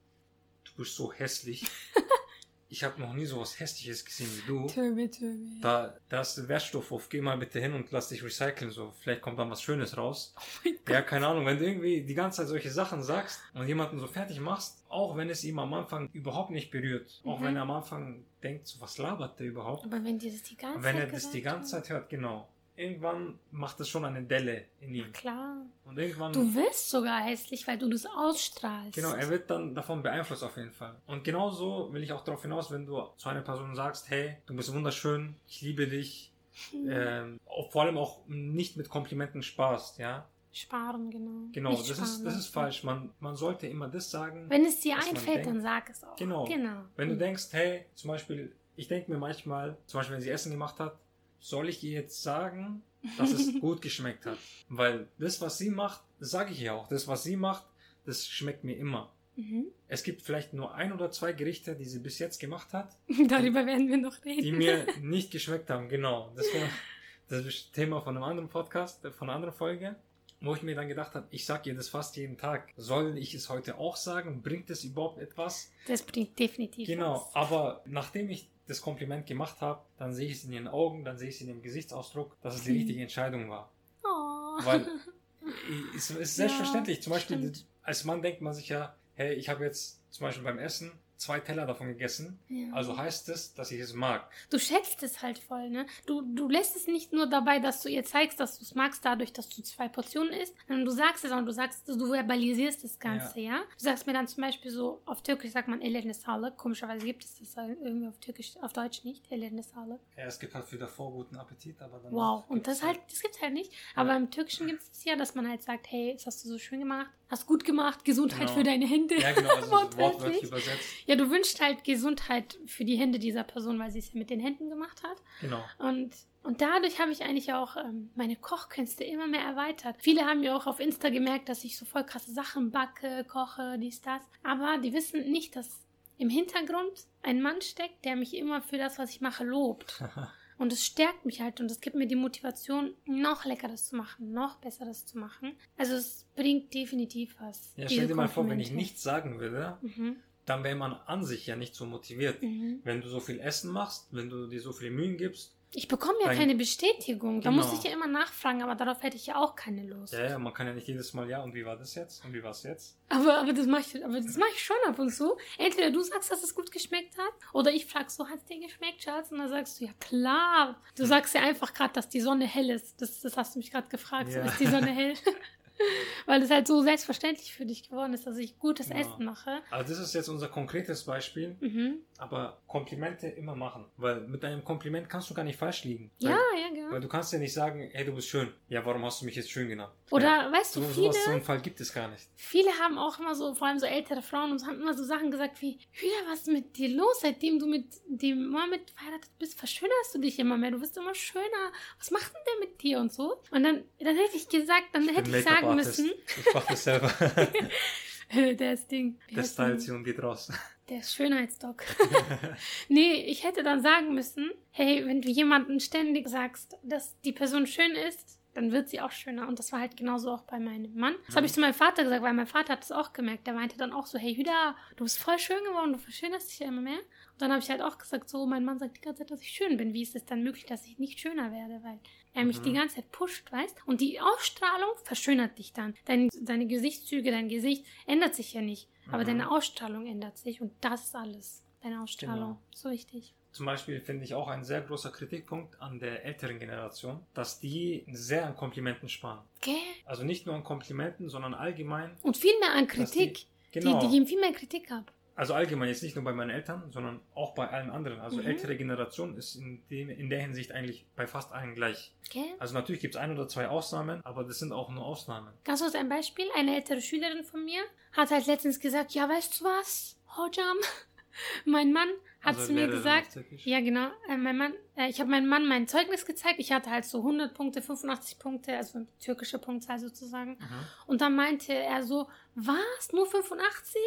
du bist so hässlich, ich habe noch nie so was Hässliches gesehen wie du. Töbe, töbe. Da, da ist der Wertstoff auf, geh mal bitte hin und lass dich recyceln, so, vielleicht kommt dann was Schönes raus. Oh ja, keine Ahnung, wenn du irgendwie die ganze Zeit solche Sachen sagst und jemanden so fertig machst, auch wenn es ihm am Anfang überhaupt nicht berührt, auch Mhm. wenn er am Anfang denkt, so, was labert der überhaupt? Aber wenn dir das die ganze Und wenn Zeit er das die ganze Zeit hört, genau, irgendwann macht es schon eine Delle in ihm. Klar. Und irgendwann, Du wirst sogar hässlich, weil du das ausstrahlst. genau, er wird dann davon beeinflusst auf jeden Fall. Und genauso will ich auch darauf hinaus, wenn du zu einer Person sagst, hey, du bist wunderschön, ich liebe dich, Mhm. ähm, vor allem auch nicht mit Komplimenten sparst, ja. Sparen, genau. Genau, Nicht das sparen ist, das ist lassen. falsch. Man, man sollte immer das sagen, Wenn es dir einfällt, dann sag es auch. Genau. genau. wenn du Mhm. denkst, hey, zum Beispiel, ich denke mir manchmal, zum Beispiel, wenn sie Essen gemacht hat, soll ich ihr jetzt sagen, dass es gut geschmeckt hat? Weil das, was sie macht, sage ich ihr auch. Das, was sie macht, das schmeckt mir immer. Mhm. Es gibt vielleicht nur ein oder zwei Gerichte, die sie bis jetzt gemacht hat, Darüber werden wir noch reden. die mir nicht geschmeckt haben. Genau. Das war das Thema von einem anderen Podcast, von einer anderen Folge, wo ich mir dann gedacht habe, ich sage ihr das fast jeden Tag. Soll ich es heute auch sagen? Bringt es überhaupt etwas? Das bringt definitiv Genau, aber nachdem ich das Kompliment gemacht habe, dann sehe ich es in ihren Augen, dann sehe ich es in ihrem Gesichtsausdruck, dass es die richtige Entscheidung war. Oh. Weil es ist selbstverständlich. Zum Beispiel stimmt. als Mann denkt man sich ja, hey, ich habe jetzt zum Beispiel beim Essen zwei Teller davon gegessen. Ja. Also heißt es, dass ich es mag. Du schätzt es halt voll, ne? Du, du lässt es nicht nur dabei, dass du ihr zeigst, dass du es magst, dadurch, dass du zwei Portionen isst, sondern du sagst es, sondern du sagst, du verbalisierst das Ganze, ja? Du sagst mir dann zum Beispiel so, auf Türkisch sagt man Elene Sağlık, komischerweise gibt es das irgendwie auf Türkisch, auf Deutsch nicht, Elene Sağlık. Ja, es gibt halt für davor guten Appetit, aber dann. Wow, und das halt, das gibt's halt nicht. Aber im Türkischen gibt es ja, dass man halt sagt, hey, das hast du so schön gemacht, hast gut gemacht, Gesundheit Genau. für deine Hände. Ja, genau, also so Wortwörtlich. wortwörtlich übersetzt. Ja, du wünschst halt Gesundheit für die Hände dieser Person, weil sie es ja mit den Händen gemacht hat. Genau. Und, und dadurch habe ich eigentlich auch ähm, meine Kochkünste immer mehr erweitert. Viele haben ja auch auf Insta gemerkt, dass ich so voll krasse Sachen backe, koche, dies, das. Aber die wissen nicht, dass im Hintergrund ein Mann steckt, der mich immer für das, was ich mache, lobt. Und es stärkt mich halt und es gibt mir die Motivation, noch leckeres zu machen, noch besseres zu machen. Also es bringt definitiv was. Ja, stell dir mal vor, wenn ich nichts sagen würde, Mhm, dann wäre man an sich ja nicht so motiviert. mhm. Wenn du so viel Essen machst, wenn du dir so viele Mühen gibst, Ich bekomme ja keine Bestätigung. Da Genau. muss ich ja immer nachfragen, aber darauf hätte ich ja auch keine Lust. ja, ja, man kann ja nicht jedes Mal, ja, und wie war das jetzt? Und wie war es jetzt? Aber, aber das mache ich, aber das mach ich schon ab und zu. Entweder du sagst, dass es gut geschmeckt hat, oder ich frage so, hat es dir geschmeckt, Schatz? Und dann sagst du, ja klar. Du sagst ja einfach gerade, dass die Sonne hell ist. Das, das hast du mich gerade gefragt. So, Ja. ist die Sonne hell? Weil es halt so selbstverständlich für dich geworden ist, dass ich gutes Ja. Essen mache. Also das ist jetzt unser konkretes Beispiel, Mhm. Aber Komplimente immer machen. Weil mit einem Kompliment kannst du gar nicht falsch liegen. Ja, Weil, ja, genau. weil du kannst ja nicht sagen, hey, du bist schön. Ja, warum hast du mich jetzt schön genannt? Oder ja, weißt du, so, viele, sowas, so einen Fall gibt es gar nicht. viele haben auch immer so, vor allem so ältere Frauen, und haben immer so Sachen gesagt wie, Hüda, was ist mit dir los, seitdem du mit dem Mohammed verheiratet bist, verschönerst du dich immer mehr, du wirst immer schöner. Was macht denn der mit dir und so? Und dann, dann hätte ich gesagt, dann hätte ich sagen müssen, Ich mach das selber. der ist Ding. Der sie und geht raus. Der ist Schönheitsdoc. nee, ich hätte dann sagen müssen, hey, wenn du jemandem ständig sagst, dass die Person schön ist, dann wird sie auch schöner. Und das war halt genauso auch bei meinem Mann. Das habe ich zu meinem Vater gesagt, weil mein Vater hat es auch gemerkt. Der meinte dann auch so, hey Hüda, du bist voll schön geworden, du verschönerst dich ja immer mehr. Und dann habe ich halt auch gesagt, so, mein Mann sagt die ganze Zeit, dass ich schön bin. Wie ist es dann möglich, dass ich nicht schöner werde? Weil er mich Mhm. die ganze Zeit pusht, weißt? Und die Ausstrahlung verschönert dich dann. Dein, deine Gesichtszüge, dein Gesicht ändert sich ja nicht. Aber Mhm. deine Ausstrahlung ändert sich und das ist alles. Deine Ausstrahlung. Genau. So wichtig. Zum Beispiel finde ich auch ein sehr großer Kritikpunkt an der älteren Generation, dass die sehr an Komplimenten sparen. Gell? Also nicht nur an Komplimenten, sondern allgemein. Und viel mehr an Kritik. Die, genau. Die, die geben viel mehr Kritik ab. Also allgemein jetzt nicht nur bei meinen Eltern, sondern auch bei allen anderen. Also Mhm. ältere Generation ist in, dem, in der Hinsicht eigentlich bei fast allen gleich. Gell? Also natürlich gibt es ein oder zwei Ausnahmen, aber das sind auch nur Ausnahmen. Ganz kurz ein Beispiel. Eine ältere Schülerin von mir hat halt letztens gesagt, ja, weißt du was, Hojam? Mein Mann hat Also zu mir gesagt, ja genau, äh, mein Mann, äh, ich habe meinem Mann mein Zeugnis gezeigt. Ich hatte halt so 100 Punkte, 85 Punkte, also türkische Punktzahl sozusagen. Mhm. Und dann meinte er so, was, nur 85?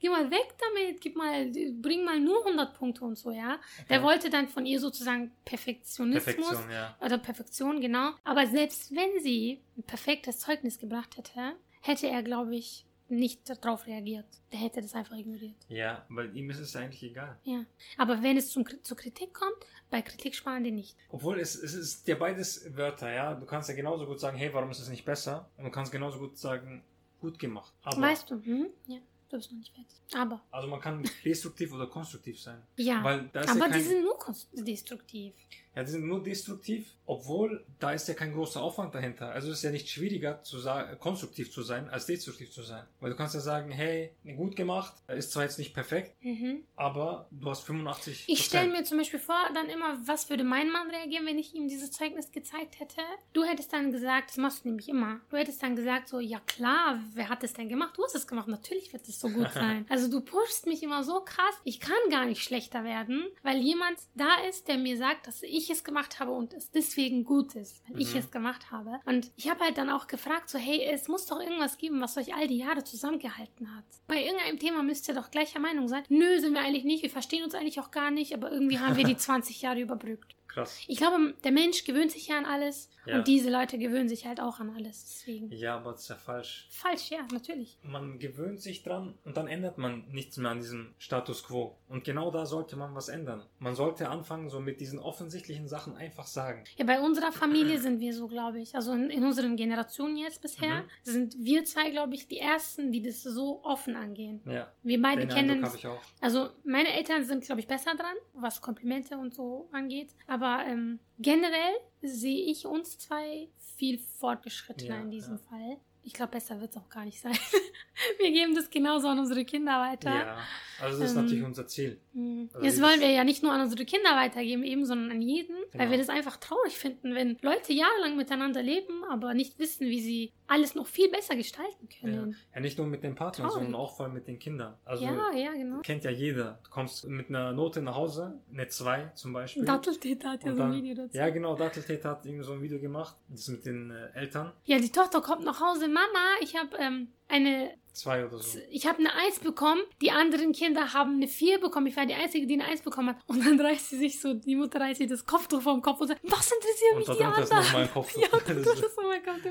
Geh mal weg damit, gib mal, bring mal nur 100 Punkte und so, ja. Der Okay. wollte dann von ihr sozusagen Perfektionismus Perfektion, ja. oder Perfektion, genau. Aber selbst wenn sie ein perfektes Zeugnis gebracht hätte, hätte er, glaube ich, nicht darauf reagiert. Der hätte das einfach ignoriert. Ja, weil ihm ist es eigentlich egal. Ja. Aber wenn es zum, zur Kritik kommt, bei Kritik sparen die nicht. Obwohl es, es ist ja beides Wörter, ja. Du kannst ja genauso gut sagen, hey, warum ist es nicht besser? Und du kannst genauso gut sagen, gut gemacht. Aber, weißt du? Hm? Ja, du bist noch nicht fertig. Aber, Also man kann destruktiv oder konstruktiv sein. ja. Weil da ist ja Aber kein, die sind nur destruktiv. Ja, die sind nur destruktiv, obwohl da ist ja kein großer Aufwand dahinter. Also es ist ja nicht schwieriger zu sagen, konstruktiv zu sein, als destruktiv zu sein. Weil du kannst ja sagen, hey, gut gemacht, ist zwar jetzt nicht perfekt, Mhm. aber du hast 85 Ich stelle mir zum Beispiel vor, dann immer, was würde mein Mann reagieren, wenn ich ihm dieses Zeugnis gezeigt hätte? Du hättest dann gesagt, das machst du nämlich immer. Du hättest dann gesagt, so, ja klar, wer hat es denn gemacht? Du hast es gemacht, natürlich wird es so gut sein. Also du pushst mich immer so krass, ich kann gar nicht schlechter werden, weil jemand da ist, der mir sagt, dass ich es gemacht habe und es deswegen gut ist, weil ich Mhm. es gemacht habe. Und ich habe halt dann auch gefragt, so, hey, es muss doch irgendwas geben, was euch all die Jahre zusammengehalten hat. Bei irgendeinem Thema müsst ihr doch gleicher Meinung sein. Nö, sind wir eigentlich nicht, wir verstehen uns eigentlich auch gar nicht, aber irgendwie haben wir die 20 Jahre überbrückt. Krass. Ich glaube, der Mensch gewöhnt sich ja an alles Ja. und diese Leute gewöhnen sich halt auch an alles. Deswegen. Ja, aber das ist ja falsch. Falsch, ja, natürlich. Man gewöhnt sich dran und dann ändert man nichts mehr an diesem Status quo. Und genau da sollte man was ändern. Man sollte anfangen, so mit diesen offensichtlichen Sachen einfach sagen. Ja, bei unserer Familie sind wir so, glaube ich. Also in, in unseren Generationen jetzt bisher Mhm. sind wir zwei, glaube ich, die ersten, die das so offen angehen. Ja, Wir beide den kennen Eindruck ich auch. Also meine Eltern sind, glaube ich, besser dran, was Komplimente und so angeht. Aber ähm, generell sehe ich uns zwei viel fortgeschrittener Ja, in diesem ja. Fall. Ich glaube, besser wird es auch gar nicht sein. wir geben das genauso an unsere Kinder weiter. Ja, also das ist Ähm, natürlich unser Ziel. Mhm. Also Jetzt dieses- wollen wir ja nicht nur an unsere Kinder weitergeben, eben, sondern an jeden, weil Genau. wir das einfach traurig finden, wenn Leute jahrelang miteinander leben, aber nicht wissen, wie sie alles noch viel besser gestalten Ja. können. ja, nicht nur mit den Partnern, Traurig. sondern auch vor allem mit den Kindern. Also Ja, ja, genau. kennt ja jeder. Du kommst mit einer Note nach Hause, eine 2 zum Beispiel. Datteltäter hat ja so ein Video dazu. Ja, genau, Datteltäter hat irgendwie so ein Video gemacht, das mit den äh, Eltern. Ja, die Tochter kommt nach Hause, Mama, ich habe ähm, eine, Zwei oder so. ich habe eine Eins bekommen, die anderen Kinder haben eine Vier bekommen, ich war die Einzige, die eine Eins bekommen hat. Und dann reißt sie sich so, die Mutter reißt sich das Kopftuch vom Kopf und sagt, was interessiert mich die ist anderen? noch mal ein Kopf. Ja, Das ist- ist nochmal Kopftuch.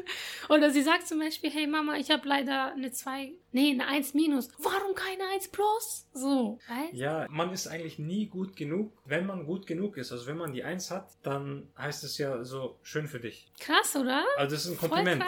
Oder sie sagt zum Beispiel, hey Mama, ich habe leider eine Zwei, nee, eine Eins minus. Warum keine Eins plus? So, weißt? Ja, man ist eigentlich nie gut genug, wenn man gut genug ist. Also wenn man die Eins hat, dann heißt es ja so schön für dich. Krass, oder? Also das ist ein Voll Kompliment.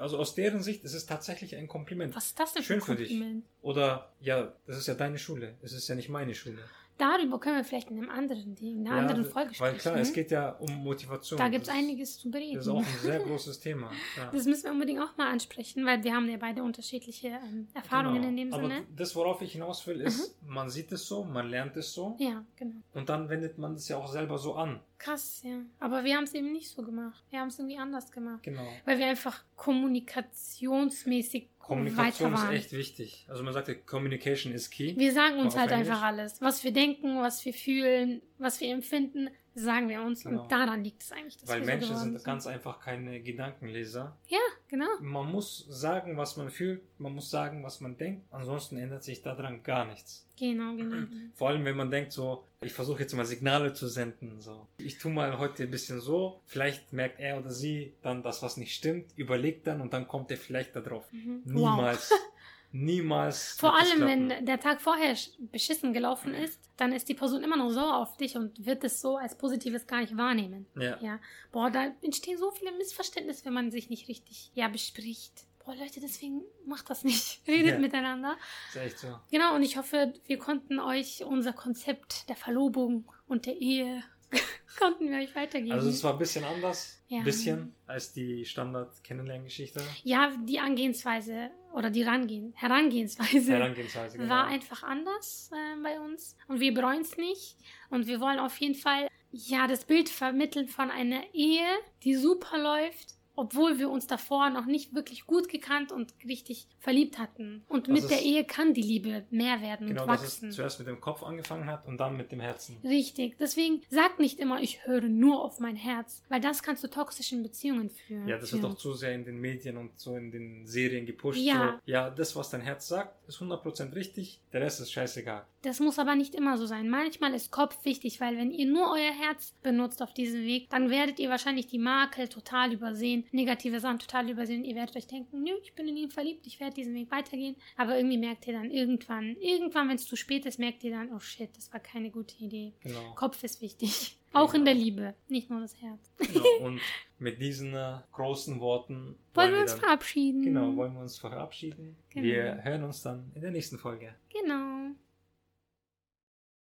Also aus deren Sicht ist es tatsächlich ein Kompliment. Was ist das denn für Schön ein für dich. Oder ja, das ist ja deine Schule. Es ist ja nicht meine Schule. Darüber können wir vielleicht in einem anderen, in einer ja, anderen Folge Weil sprechen. klar, es geht ja um Motivation. da gibt es einiges zu bereden. Das ist auch ein sehr großes Thema. Ja. Das müssen wir unbedingt auch mal ansprechen, weil wir haben ja beide unterschiedliche ähm, Erfahrungen Genau. in dem Aber Sinne. das, worauf ich hinaus will, ist, man sieht es so, man lernt es so Ja, genau. und dann wendet man es ja auch selber so an. Krass, ja. Aber wir haben es eben nicht so gemacht. Wir haben es irgendwie anders gemacht. Genau. Weil wir einfach kommunikationsmäßig Kommunikation weiter ist waren. echt wichtig. Also man sagt ja, Communication is key. Wir sagen uns halt einfach alles. Was wir denken, was wir fühlen, was wir empfinden, sagen wir uns. Genau. Und daran liegt es eigentlich, dass Weil wir Menschen so geworden sind ganz einfach keine Gedankenleser. Ja, genau. Man muss sagen, was man fühlt, man muss sagen, was man denkt, ansonsten ändert sich daran gar nichts. Genau, genau. Vor allem, wenn man denkt so, ich versuche jetzt mal Signale zu senden, so. Ich tue mal heute ein bisschen so, vielleicht merkt er oder sie dann das, was nicht stimmt, überlegt dann und dann kommt er vielleicht da drauf. Mhm. Niemals, niemals. Vor allem, wenn der Tag vorher sch- beschissen gelaufen ist, dann ist die Person immer noch sauer auf dich und wird es so als Positives gar nicht wahrnehmen. Ja. Ja. Boah, da entstehen so viele Missverständnisse, wenn man sich nicht richtig ja, bespricht. Boah, Leute, deswegen macht das nicht. Redet Ja. miteinander. Ist echt so. Genau, und ich hoffe, wir konnten euch unser Konzept der Verlobung und der Ehe konnten wir euch weitergeben. Also es war ein bisschen anders, Ja. bisschen als die Standard-Kennenlerngeschichte. ja, die Angehensweise oder die Rangehen, Herangehensweise Herangehensweise. Genau. war einfach anders äh, bei uns und wir bereuen es nicht und wir wollen auf jeden Fall ja das Bild vermitteln von einer Ehe, die super läuft, obwohl wir uns davor noch nicht wirklich gut gekannt und richtig verliebt hatten. Und Das mit der Ehe kann die Liebe mehr werden Genau, und dass wachsen. es zuerst mit dem Kopf angefangen hat und dann mit dem Herzen. Richtig. Deswegen sag nicht immer, ich höre nur auf mein Herz, weil das kann zu toxischen Beziehungen führen. Ja, das wird auch zu sehr in den Medien und so in den Serien gepusht. Ja. So, ja, das, was dein Herz sagt, ist 100% richtig, der Rest ist scheißegal. Das muss aber nicht immer so sein. Manchmal ist Kopf wichtig, weil wenn ihr nur euer Herz benutzt auf diesem Weg, dann werdet ihr wahrscheinlich die Makel total übersehen, negative Sachen total übersehen. Ihr werdet euch denken, nö, ich bin in ihn verliebt, ich werde diesen Weg weitergehen. Aber irgendwie merkt ihr dann irgendwann, irgendwann, wenn es zu spät ist, merkt ihr dann, oh shit, das war keine gute Idee. Genau. Kopf ist wichtig. Auch in der Liebe, nicht nur das Herz. genau. Und mit diesen äh, großen Worten Wollen wir uns dann, verabschieden? Genau, wollen wir uns verabschieden. Genau. Wir hören uns dann in der nächsten Folge. Genau.